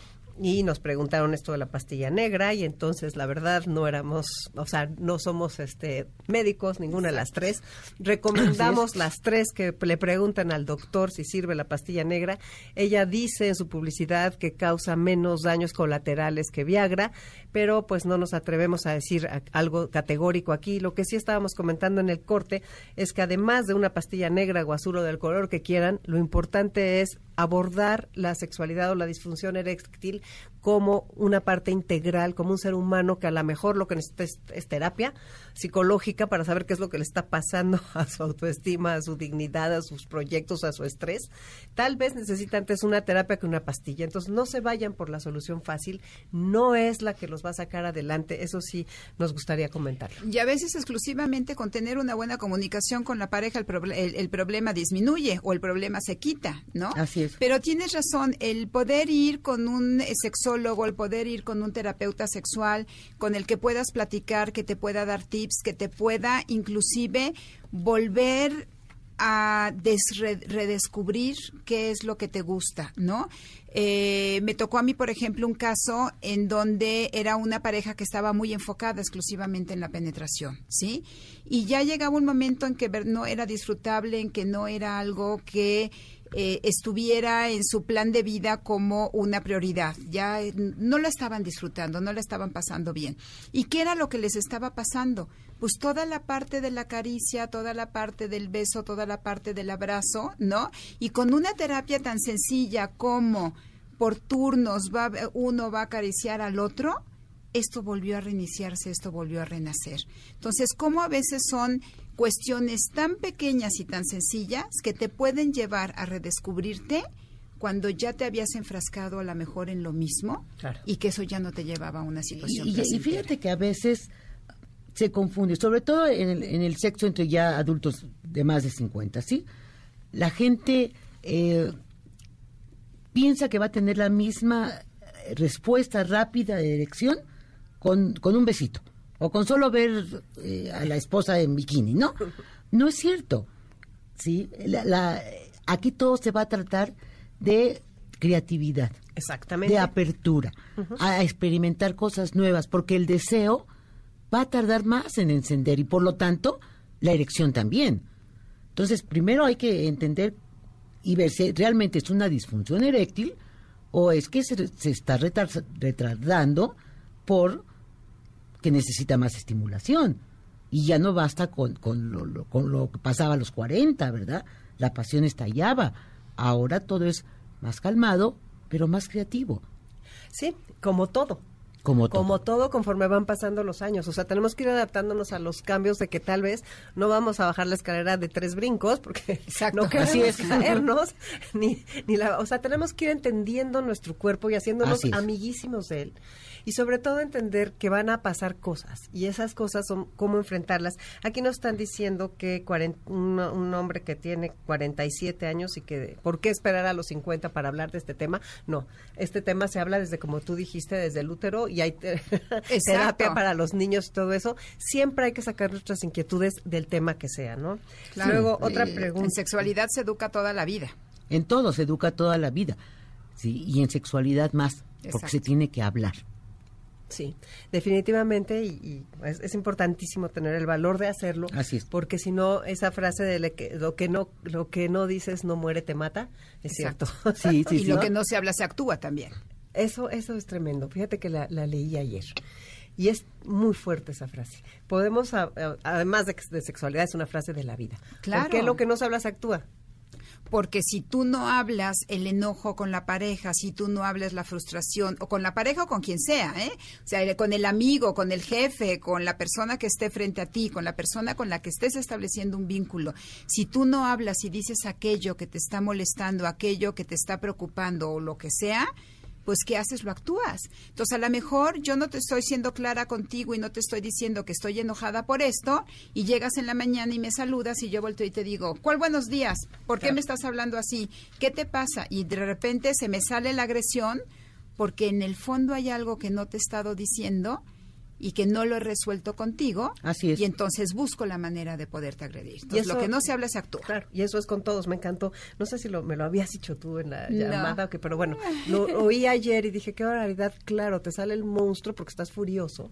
y nos preguntaron esto de la pastilla negra y entonces la verdad no éramos, o sea, no somos este médicos, ninguna de las tres. Recomendamos las tres que le preguntan al doctor si sirve la pastilla negra. Ella dice en su publicidad que causa menos daños colaterales que Viagra, pero pues no nos atrevemos a decir algo categórico aquí. Lo que sí estábamos comentando en el corte es que además de una pastilla negra o azul o del color que quieran, lo importante es abordar la sexualidad o la disfunción eréctil como una parte integral, como un ser humano que a lo mejor lo que necesita es, terapia psicológica para saber qué es lo que le está pasando a su autoestima, a su dignidad, a sus proyectos, a su estrés. Tal vez necesita antes una terapia que una pastilla. Entonces no se vayan por la solución fácil, no es la que los va a sacar adelante, eso sí nos gustaría comentar. Y a veces exclusivamente con tener una buena comunicación con la pareja el, el problema disminuye o el problema se quita, ¿no? Así es. Pero tienes razón, el poder ir con un sexólogo, el poder ir con un terapeuta sexual, con el que puedas platicar, que te pueda dar tips, que te pueda inclusive volver a redescubrir qué es lo que te gusta, ¿no? Eh, me tocó a mí, por ejemplo, un caso en donde era una pareja que estaba muy enfocada exclusivamente en la penetración, ¿sí? Y ya llegaba un momento en que no era disfrutable, en que no era algo que eh, estuviera en su plan de vida como una prioridad. Ya eh, no la estaban disfrutando, no la estaban pasando bien. ¿Y qué era lo que les estaba pasando? Pues toda la parte de la caricia, toda la parte del beso, toda la parte del abrazo, ¿no? Y con una terapia tan sencilla como por turnos va, uno va a acariciar al otro, esto volvió a reiniciarse, esto volvió a renacer. Entonces, ¿cómo a veces son cuestiones tan pequeñas y tan sencillas que te pueden llevar a redescubrirte cuando ya te habías enfrascado a lo mejor en lo mismo y que eso ya no te llevaba a una situación. Y, y, fíjate que a veces se confunde, sobre todo en el, en el, sexo entre ya adultos de más de 50, ¿sí? La gente eh, piensa que va a tener la misma respuesta rápida de erección con, con un besito o con solo ver eh, a la esposa en bikini, ¿no? No es cierto. ¿sí? La, aquí todo se va a tratar de creatividad. Exactamente. De apertura, a experimentar cosas nuevas, porque el deseo va a tardar más en encender y por lo tanto la erección también. Entonces, primero hay que entender y ver si realmente es una disfunción eréctil o es que se, se está retardando por que necesita más estimulación. Y ya no basta con, con, lo, con lo que pasaba a los 40, ¿verdad? La pasión estallaba. Ahora todo es más calmado, pero más creativo. Sí, como todo. Como todo. Como todo conforme van pasando los años. O sea, tenemos que ir adaptándonos a los cambios de que tal vez no vamos a bajar la escalera de tres brincos porque no queremos caernos. ni, ni la, o sea, tenemos que ir entendiendo nuestro cuerpo y haciéndonos amiguísimos de él y sobre todo entender que van a pasar cosas y esas cosas son cómo enfrentarlas. Aquí nos están diciendo que un, hombre que tiene 47 años y que por qué esperar a los 50 para hablar de este tema. No, este tema se habla desde como tú dijiste, desde el útero y hay terapia para los niños y todo eso. Siempre hay que sacar nuestras inquietudes del tema que sea, ¿no? Luego, otra pregunta. En sexualidad se educa toda la vida. En todo se educa toda la vida. Sí, y en sexualidad más, porque se tiene que hablar. Sí, definitivamente y, es, importantísimo tener el valor de hacerlo. Así es. Porque si no, esa frase de lo que no lo que no dices no muere te mata, es cierto. Sí, sí, y lo que no se habla se actúa también. Eso, eso es tremendo. Fíjate que la, la leí ayer. Y es muy fuerte esa frase. Podemos, a- además de, que de sexualidad, es una frase de la vida. Claro. Porque lo que no se habla se actúa. Porque si tú no hablas el enojo con la pareja, si tú no hablas la frustración, o con la pareja o con quien sea, ¿eh? O sea, con el amigo, con el jefe, con la persona que esté frente a ti, con la persona con la que estés estableciendo un vínculo, si tú no hablas y dices aquello que te está molestando, aquello que te está preocupando o lo que sea, pues ¿qué haces? Lo actúas. Entonces, a lo mejor yo no te estoy siendo clara contigo y no te estoy diciendo que estoy enojada por esto y llegas en la mañana y me saludas y yo volteo y te digo, ¿cuál buenos días? ¿Por qué me estás hablando así? ¿Qué te pasa? Y de repente se me sale la agresión porque en el fondo hay algo que no te he estado diciendo y que no lo he resuelto contigo. Así es. Y entonces busco la manera de poderte agredir. Entonces, eso- lo que no se habla se actúa. Claro, y eso es con todos, me encantó. No sé si lo, me lo habías dicho tú en la No. llamada o qué, pero bueno, lo oí ayer y dije, qué barbaridad, claro, te sale el monstruo porque estás furioso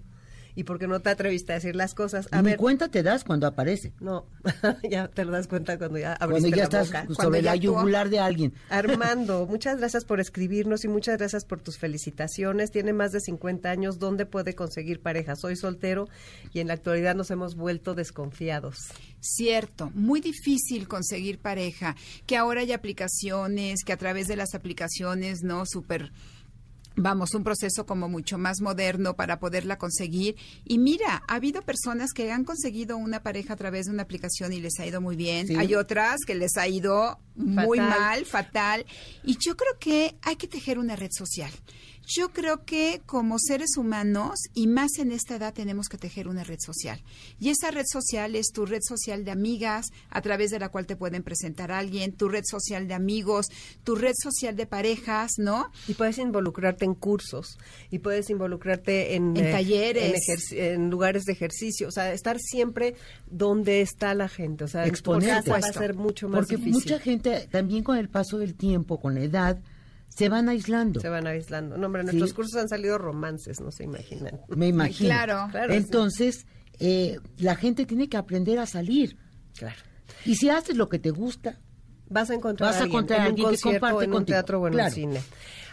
y porque no te atreviste a decir las cosas. A Ni ver, cuenta te das cuando aparece. no, ya te lo das cuenta cuando ya Cuando abriste ya la estás boca. Cuando sobre ya la yugular de alguien. Armando, muchas gracias por escribirnos y muchas gracias por tus felicitaciones. Tiene más de 50 años. ¿Dónde puede conseguir pareja? Soy soltero y en la actualidad nos hemos vuelto desconfiados. Cierto, muy difícil conseguir pareja, que ahora hay aplicaciones, que a través de las aplicaciones, ¿no? Súper vamos, un proceso como mucho más moderno para poderla conseguir. Y mira, ha habido personas que han conseguido una pareja a través de una aplicación y les ha ido muy bien. Sí. Hay otras que les ha ido muy mal, fatal. Y yo creo que hay que tejer una red social. Yo creo que como seres humanos, y más en esta edad, tenemos que tejer una red social. Y esa red social es tu red social de amigas, a través de la cual te pueden presentar a alguien, tu red social de amigos, tu red social de parejas, ¿no? Y puedes involucrarte en cursos y puedes involucrarte en, En eh, talleres. en, en lugares de ejercicio, o sea, estar siempre donde está la gente, o sea, casa va a ser mucho más Porque difícil. mucha gente también con el paso del tiempo, con la edad, se van aislando. se van aislando. No, hombre, en Sí. nuestros cursos han salido romances, no se imaginan. Me imagino. Claro. Claro, sí. Entonces, eh, la gente tiene que aprender a salir. Claro. Y si haces lo que te gusta, Vas a encontrar Vas a alguien encontrar en a un alguien que concierto, comparte en un contigo. teatro o en Claro. un cine.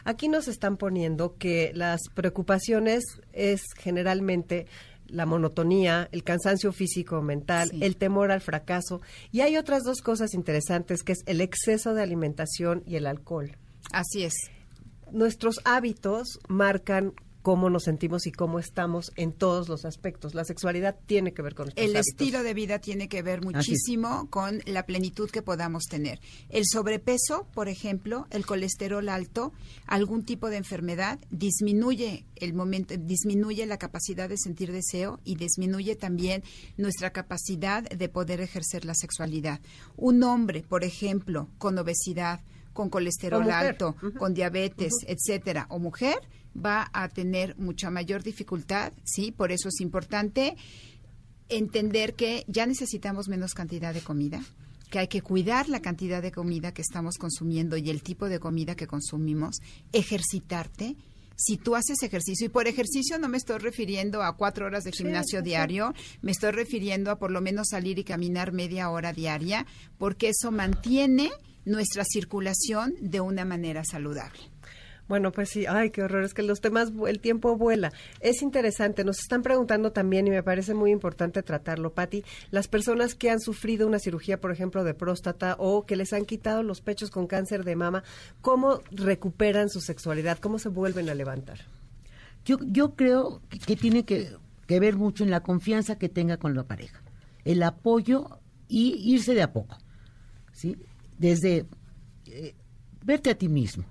Aquí nos están poniendo que las preocupaciones es generalmente la monotonía, el cansancio físico o mental, Sí. el temor al fracaso. Y hay otras dos cosas interesantes, que es el exceso de alimentación y el alcohol. Así es. Nuestros hábitos marcan cómo nos sentimos y cómo estamos en todos los aspectos. La sexualidad tiene que ver con nuestros El hábitos. estilo de vida tiene que ver muchísimo con la plenitud que podamos tener. El sobrepeso, por ejemplo, el colesterol alto, algún tipo de enfermedad disminuye el momento, disminuye la capacidad de sentir deseo y disminuye también nuestra capacidad de poder ejercer la sexualidad. Un hombre, por ejemplo, con obesidad, con colesterol alto, con diabetes, etcétera, o mujer, va a tener mucha mayor dificultad, ¿sí? Por eso es importante entender que ya necesitamos menos cantidad de comida, que hay que cuidar la cantidad de comida que estamos consumiendo y el tipo de comida que consumimos, ejercitarte. Si tú haces ejercicio, y por ejercicio no me estoy refiriendo a cuatro horas de gimnasio diario, me estoy refiriendo a por lo menos salir y caminar media hora diaria, porque eso mantiene nuestra circulación de una manera saludable. Bueno, pues sí, ay, qué horror, es que los temas, el tiempo vuela. Es interesante, nos están preguntando también, y me parece muy importante tratarlo, Patti, las personas que han sufrido una cirugía, por ejemplo, de próstata o que les han quitado los pechos con cáncer de mama, ¿cómo recuperan su sexualidad? ¿Cómo se vuelven a levantar? yo, yo creo que, que tiene que, que ver mucho en la confianza que tenga con la pareja, el apoyo y irse de a poco, ¿sí? Desde eh, verte a ti mismo,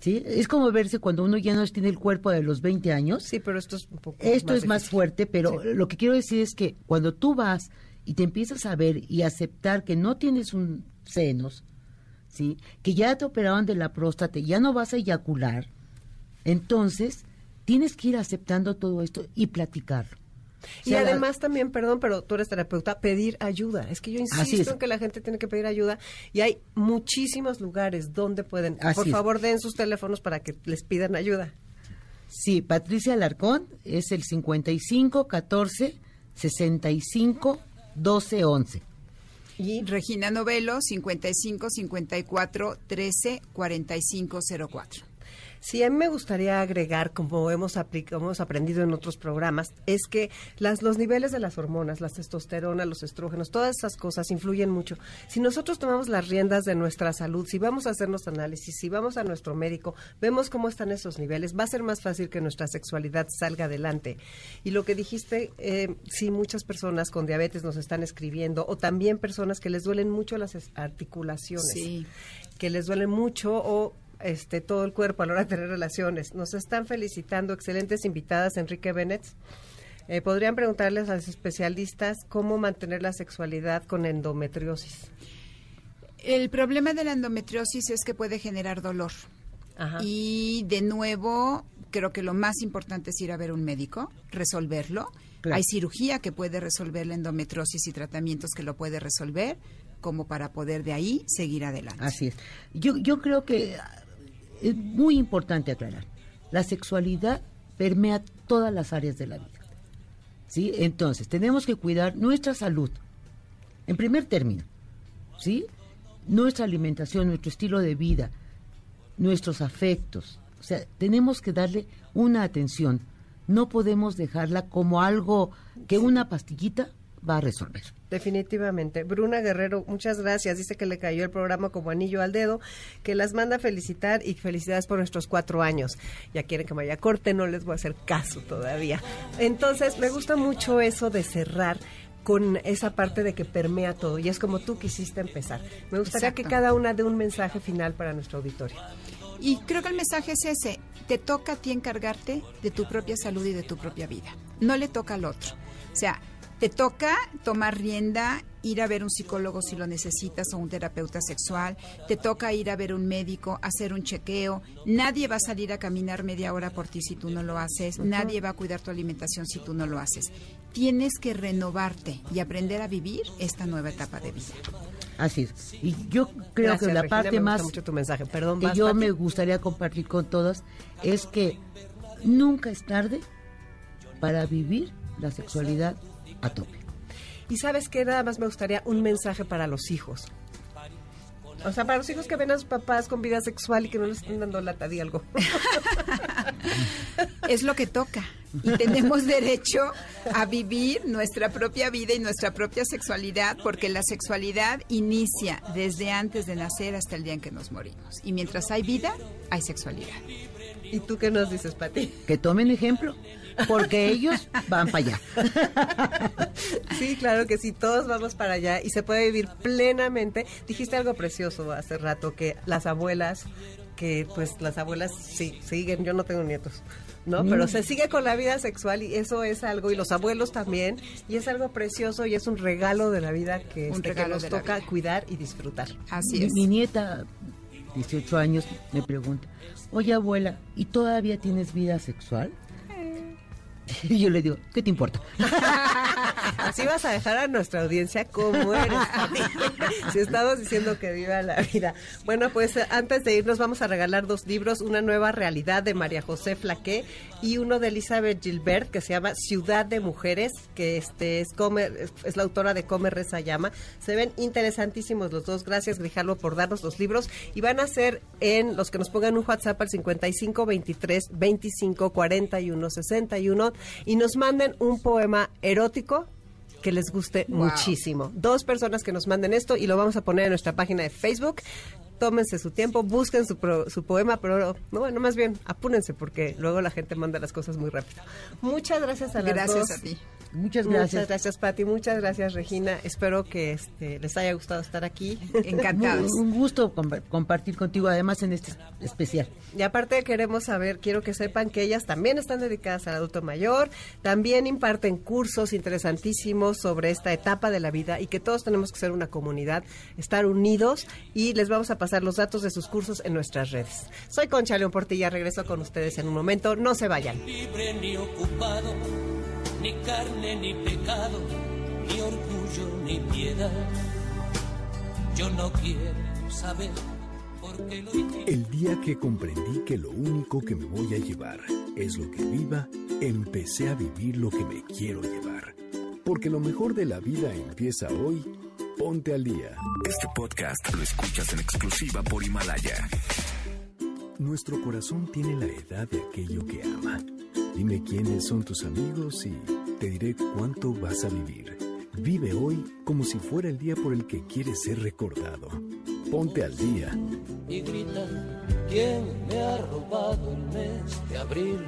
¿sí? Es como verse cuando uno ya no tiene el cuerpo de los 20 años. Sí, pero esto es un poco Esto es más difícil. fuerte, pero Sí. lo que quiero decir es que cuando tú vas y te empiezas a ver y aceptar que no tienes un senos, ¿sí? que ya te operaron de la próstata, y ya no vas a eyacular, entonces tienes que ir aceptando todo esto y platicarlo. Y sea, la- además también, perdón, pero tú eres terapeuta, pedir ayuda. Es que yo insisto es. en que la gente tiene que pedir ayuda y hay muchísimos lugares donde pueden. Así Por es. favor, den sus teléfonos para que les pidan ayuda. Sí, Patricia Alarcón es el 55 14 65 12 11. Y Regina Novelo, 55 54 13 45 04. Sí, a mí me gustaría agregar, como hemos, hemos aprendido en otros programas, es que las, los niveles de las hormonas, la testosterona, los estrógenos, todas esas cosas influyen mucho. Si nosotros tomamos las riendas de nuestra salud, si vamos a hacernos análisis, si vamos a nuestro médico, vemos cómo están esos niveles, va a ser más fácil que nuestra sexualidad salga adelante. Y lo que dijiste, eh, sí, muchas personas con diabetes nos están escribiendo, o también personas que les duelen mucho las articulaciones, que les duelen mucho o este, todo el cuerpo a la hora de tener relaciones. Nos están felicitando excelentes invitadas, Enrique Bennett. Eh, ¿Podrían preguntarles a los especialistas cómo mantener la sexualidad con endometriosis? El problema de la endometriosis es que puede generar dolor. Y de nuevo, creo que lo más importante es ir a ver un médico, resolverlo. Hay cirugía que puede resolver la endometriosis y tratamientos que lo puede resolver, como para poder de ahí seguir adelante. Así es. Yo, yo creo que es muy importante aclarar. La sexualidad permea todas las áreas de la vida. ¿Sí? Entonces, tenemos que cuidar nuestra salud. En primer término, ¿sí? Nuestra alimentación, nuestro estilo de vida, nuestros afectos. O sea, tenemos que darle una atención. No podemos dejarla como algo que una pastillita va a resolver. Definitivamente. Bruna Guerrero, muchas gracias. Dice que le cayó el programa como anillo al dedo, que las manda a felicitar y felicidades por nuestros cuatro años. Ya quieren que me vaya corte, no les voy a hacer caso todavía. Entonces, me gusta mucho eso de cerrar con esa parte de que permea todo y es como tú quisiste empezar. Me gustaría que cada una dé un mensaje final para nuestro auditorio. Y creo que el mensaje es ese, te toca a ti encargarte de tu propia salud y de tu propia vida, no le toca al otro. O sea, te toca tomar rienda, ir a ver un psicólogo si lo necesitas o un terapeuta sexual, te toca ir a ver un médico, hacer un chequeo, nadie va a salir a caminar media hora por ti si tú no lo haces, nadie va a cuidar tu alimentación si tú no lo haces. Tienes que renovarte y aprender a vivir esta nueva etapa de vida. Así es. Y yo creo que la parte más tu mensaje. Perdón, que yo me gustaría compartir con todas es que nunca es tarde para vivir la sexualidad a tope. Y sabes que nada más me gustaría un mensaje para los hijos. O sea, para los hijos que ven a sus papás con vida sexual y que no les estén dando lata de algo. es lo que toca. Y tenemos derecho a vivir nuestra propia vida y nuestra propia sexualidad, porque la sexualidad inicia desde antes de nacer hasta el día en que nos morimos. Y mientras hay vida, hay sexualidad. ¿Y tú qué nos dices, Pati? Que tomen ejemplo porque ellos van para allá. Sí, claro que sí, todos vamos para allá y se puede vivir plenamente. Dijiste algo precioso hace rato, que las abuelas, que pues las abuelas sí, siguen, yo no tengo nietos. ¿no? Pero mm. se sigue con la vida sexual y eso es algo, y los abuelos también, y es algo precioso y es un regalo de la vida que, este, que nos toca cuidar y disfrutar. Así es. Mi nieta, 18 años, me pregunta, oye abuela, ¿y todavía tienes vida sexual? Y yo le digo, ¿qué te importa? Así vas a dejar a nuestra audiencia como eres. si estamos diciendo que viva la vida. Bueno, pues eh, antes de irnos vamos a regalar dos libros, Una nueva realidad de María José Flaqué y uno de Elizabeth Gilbert que se llama Ciudad de Mujeres, que este es, Comer, es la autora de Come, Reza, Llama. Se ven interesantísimos los dos. Gracias, Grijalvo, por darnos los libros. Y van a ser en los que nos pongan un WhatsApp al 55 23 25 41 61 y nos manden un poema erótico que les guste muchísimo. Dos personas que nos manden esto y lo vamos a poner en nuestra página de Facebook. Tómense su tiempo, busquen su, su poema, pero no, bueno, más bien apúrense porque luego la gente manda las cosas muy rápido. Muchas gracias a las Gracias a ti. Muchas gracias. Muchas gracias, Pati. Muchas gracias, Regina. Espero que este, les haya gustado estar aquí. Encantados. Un gusto compartir contigo, además, en este especial. Y aparte queremos saber, quiero que sepan que ellas también están dedicadas al adulto mayor, también imparten cursos interesantísimos sobre esta etapa de la vida y que todos tenemos que ser una comunidad, estar unidos y les vamos a pasar los datos de sus cursos en nuestras redes. Soy Concha León Portilla, regreso con ustedes en un momento. No se vayan. Libre ni ocupado ni carne ni pecado, ni orgullo ni piedad. Yo no quiero saber El día que comprendí que lo único que me voy a llevar es lo que viva, empecé a vivir lo que me quiero llevar. Porque lo mejor de la vida empieza hoy. Ponte al día. Este podcast lo escuchas en exclusiva por Himalaya. Nuestro corazón tiene la edad de aquello que ama. Dime quiénes son tus amigos y te diré cuánto vas a vivir. Vive hoy como si fuera el día por el que quieres ser recordado. Ponte al día. Y grita, ¿quién me ha robado el mes de abril?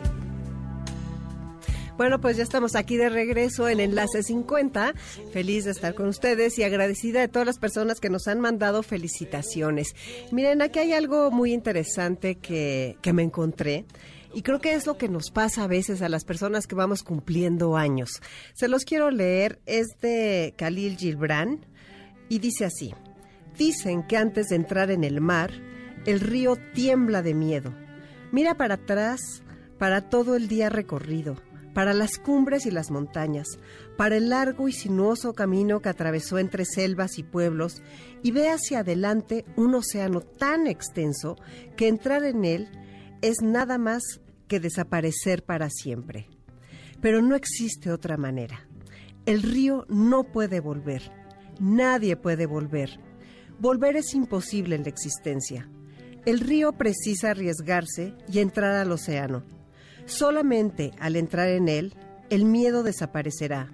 Bueno, pues ya estamos aquí de regreso en Enlace 50. Feliz de estar con ustedes y agradecida de todas las personas que nos han mandado felicitaciones. Miren, aquí hay algo muy interesante que, que me encontré. Y creo que es lo que nos pasa a veces a las personas que vamos cumpliendo años. Se los quiero leer, es de Khalil Gilbran y dice así. Dicen que antes de entrar en el mar, el río tiembla de miedo. Mira para atrás para todo el día recorrido para las cumbres y las montañas, para el largo y sinuoso camino que atravesó entre selvas y pueblos, y ve hacia adelante un océano tan extenso que entrar en él es nada más que desaparecer para siempre. Pero no existe otra manera. El río no puede volver. Nadie puede volver. Volver es imposible en la existencia. El río precisa arriesgarse y entrar al océano Solamente al entrar en él, el miedo desaparecerá,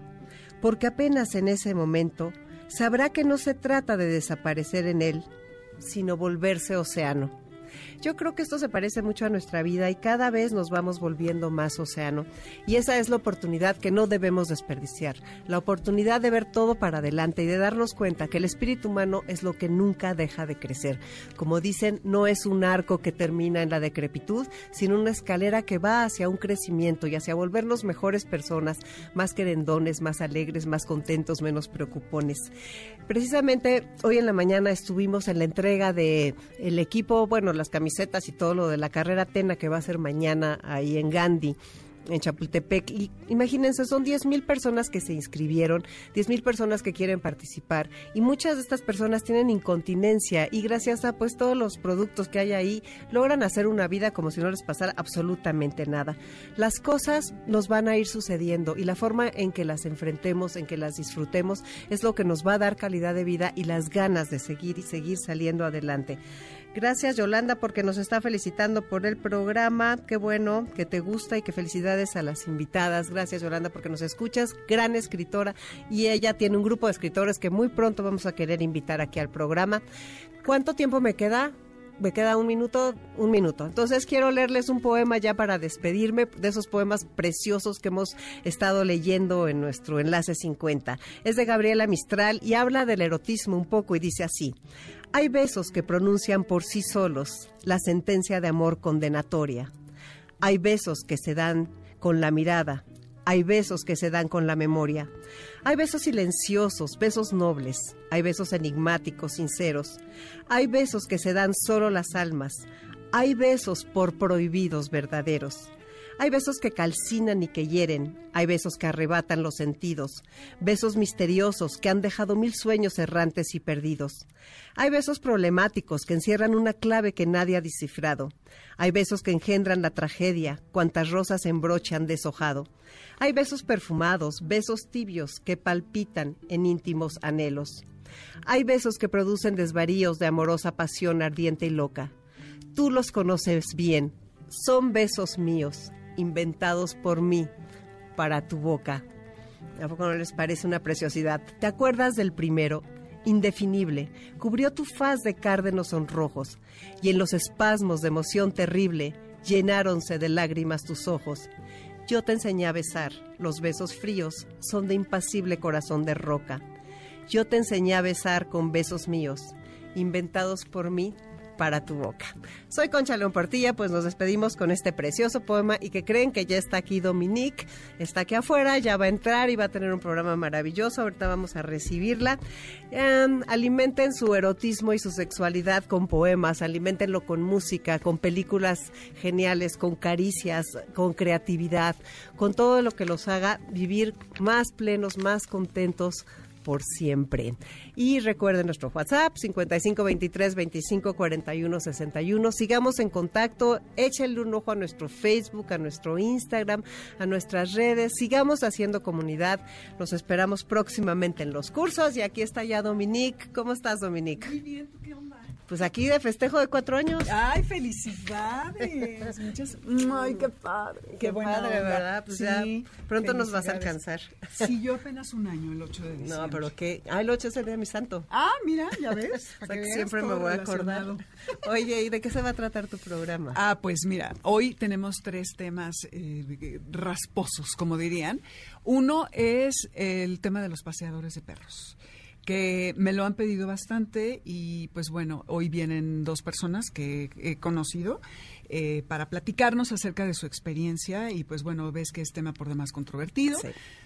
porque apenas en ese momento sabrá que no se trata de desaparecer en él, sino volverse océano. Yo creo que esto se parece mucho a nuestra vida y cada vez nos vamos volviendo más océano. Y esa es la oportunidad que no debemos desperdiciar. La oportunidad de ver todo para adelante y de darnos cuenta que el espíritu humano es lo que nunca deja de crecer. Como dicen, no es un arco que termina en la decrepitud, sino una escalera que va hacia un crecimiento y hacia volvernos mejores personas, más querendones, más alegres, más contentos, menos preocupones. Precisamente hoy en la mañana estuvimos en la entrega de el equipo, bueno, las camisetas y todo lo de la carrera Tena que va a ser mañana ahí en Gandhi en Chapultepec. Y imagínense, son 10 mil personas que se inscribieron, 10 mil personas que quieren participar y muchas de estas personas tienen incontinencia y gracias a pues todos los productos que hay ahí logran hacer una vida como si no les pasara absolutamente nada. Las cosas nos van a ir sucediendo y la forma en que las enfrentemos, en que las disfrutemos, es lo que nos va a dar calidad de vida y las ganas de seguir y seguir saliendo adelante. Gracias Yolanda porque nos está felicitando por el programa. Qué bueno que te gusta y que felicidades a las invitadas. Gracias Yolanda porque nos escuchas. Gran escritora y ella tiene un grupo de escritores que muy pronto vamos a querer invitar aquí al programa. ¿Cuánto tiempo me queda? me queda un minuto, un minuto. Entonces quiero leerles un poema ya para despedirme de esos poemas preciosos que hemos estado leyendo en nuestro enlace 50. Es de Gabriela Mistral y habla del erotismo un poco y dice así. Hay besos que pronuncian por sí solos la sentencia de amor condenatoria. Hay besos que se dan con la mirada. Hay besos que se dan con la memoria. Hay besos silenciosos, besos nobles. Hay besos enigmáticos, sinceros. Hay besos que se dan solo las almas. Hay besos por prohibidos verdaderos. Hay besos que calcinan y que hieren, hay besos que arrebatan los sentidos, besos misteriosos que han dejado mil sueños errantes y perdidos. Hay besos problemáticos que encierran una clave que nadie ha descifrado. Hay besos que engendran la tragedia, cuantas rosas en broche han deshojado. Hay besos perfumados, besos tibios que palpitan en íntimos anhelos. Hay besos que producen desvaríos de amorosa pasión ardiente y loca. Tú los conoces bien, son besos míos, inventados por mí para tu boca. ¿A poco no les parece una preciosidad? ¿Te acuerdas del primero? Indefinible, cubrió tu faz de cárdenos sonrojos, y en los espasmos de emoción terrible llenáronse de lágrimas tus ojos. Yo te enseñé a besar, los besos fríos son de impasible corazón de roca. Yo te enseñé a besar con besos míos, inventados por mí para tu boca. Soy Concha León Portilla, pues nos despedimos con este precioso poema y que creen que ya está aquí Dominique, está aquí afuera, ya va a entrar y va a tener un programa maravilloso, ahorita vamos a recibirla. Em, alimenten su erotismo y su sexualidad con poemas, alimentenlo con música, con películas geniales, con caricias, con creatividad, con todo lo que los haga vivir más plenos, más contentos, por siempre. Y recuerden nuestro WhatsApp 5523 25 41 61. Sigamos en contacto, échenle un ojo a nuestro Facebook, a nuestro Instagram, a nuestras redes. Sigamos haciendo comunidad. Los esperamos próximamente en los cursos. Y aquí está ya Dominique. ¿Cómo estás, Dominique? Muy bien, ¿tú qué onda? Pues aquí de festejo de cuatro años. Ay, felicidades. Muchas. Ay, qué padre. Qué, padre, ¿verdad? Pues ya pronto nos vas a alcanzar. Sí, yo apenas un año, el 8 de diciembre. No, pero qué. Ah, el 8 es el día de mi santo. Ah, mira, ya ves. o sea, que siempre me voy a acordar. Oye, ¿y de qué se va a tratar tu programa? Ah, pues mira, hoy tenemos tres temas eh, rasposos, como dirían. Uno es el tema de los paseadores de perros que me lo han pedido bastante y pues bueno, hoy vienen dos personas que he conocido eh, para platicarnos acerca de su experiencia y pues bueno, ves que es tema por demás controvertido,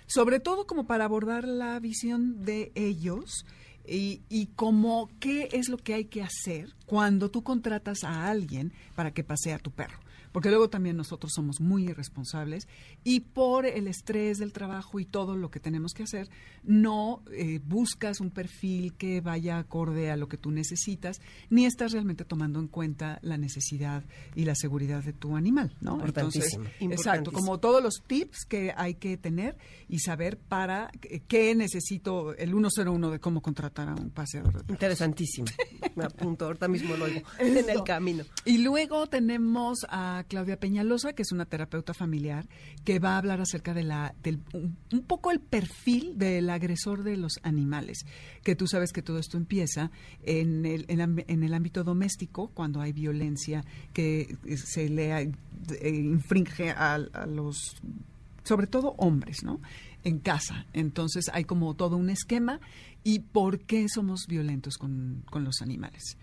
sobre todo como para abordar la visión de ellos y, y como qué es lo que hay que hacer cuando tú contratas a alguien para que pasee a tu perro porque luego también nosotros somos muy irresponsables y por el estrés del trabajo y todo lo que tenemos que hacer, no eh, buscas un perfil que vaya acorde a lo que tú necesitas, ni estás realmente tomando en cuenta la necesidad y la seguridad de tu animal, ¿no? Entonces, exacto, como todos los tips que hay que tener y saber para qué necesito el 101 de cómo contratar a un paseador. Interesantísimo. Me apunto, ahorita mismo lo oigo en el camino. Y luego tenemos a Claudia Peñalosa, que es una terapeuta familiar, que va a hablar acerca de la, del, un, poco el perfil del agresor de los animales, que tú sabes que todo esto empieza en el, en, el ámbito doméstico, cuando hay violencia que se le eh, infringe a, los, sobre todo hombres, ¿no? En casa. Entonces hay como todo un esquema y por qué somos violentos con, con los animales.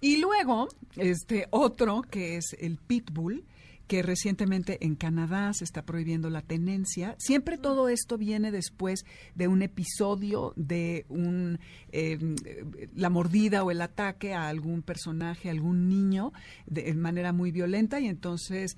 Y luego, este otro que es el pitbull, que recientemente en Canadá se está prohibiendo la tenencia. Siempre todo esto viene después de un episodio de un em, la mordida o el ataque a algún personaje, a algún niño, de, manera muy violenta y entonces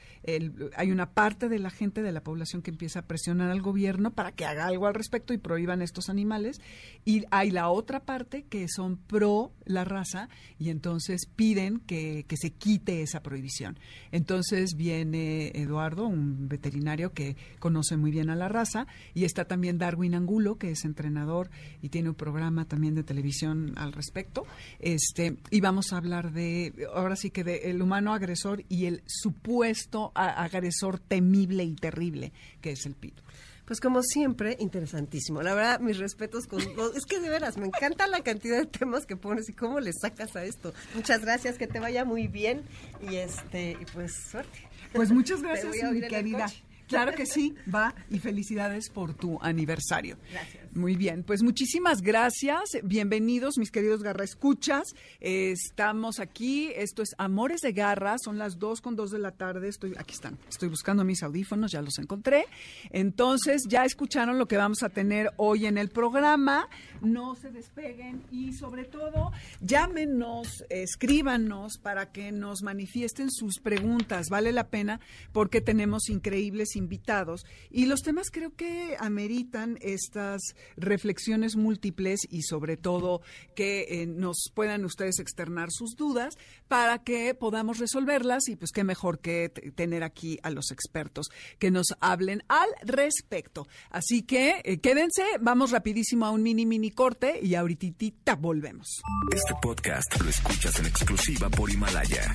hay una parte de la gente de la población que empieza a presionar al gobierno para que haga algo al respecto y prohíban estos animales y hay la otra parte que son pro la raza y entonces piden que, que se quite esa prohibición. Entonces bien Eduardo, un veterinario que conoce muy bien a la raza, y está también Darwin Angulo, que es entrenador y tiene un programa también de televisión al respecto. Este, y vamos a hablar de, ahora sí que de el humano agresor y el supuesto agresor temible y terrible, que es el pito. Pues como siempre, interesantísimo. La verdad, mis respetos con Es que de veras, me encanta la cantidad de temas que pones y cómo le sacas a esto. Muchas gracias, que te vaya muy bien y este y pues suerte. Pues muchas gracias, mi querida. Claro que sí, va y felicidades por tu aniversario. Gracias. Muy bien, pues muchísimas gracias. Bienvenidos, mis queridos Garra Escuchas. estamos aquí, esto es Amores de Garra, son las dos con dos de la tarde. Estoy, aquí están, estoy buscando mis audífonos, ya los encontré. Entonces, ya escucharon lo que vamos a tener hoy en el programa. No se despeguen y sobre todo, llámenos, escríbanos para que nos manifiesten sus preguntas. Vale la pena porque tenemos increíbles invitados y los temas creo que ameritan estas reflexiones múltiples y sobre todo que eh, nos puedan ustedes externar sus dudas para que podamos resolverlas y pues qué mejor que tener aquí a los expertos que nos hablen al respecto. Así que eh, quédense, vamos rapidísimo a un mini mini corte y ahorita volvemos. Este podcast lo escuchas en exclusiva por Himalaya.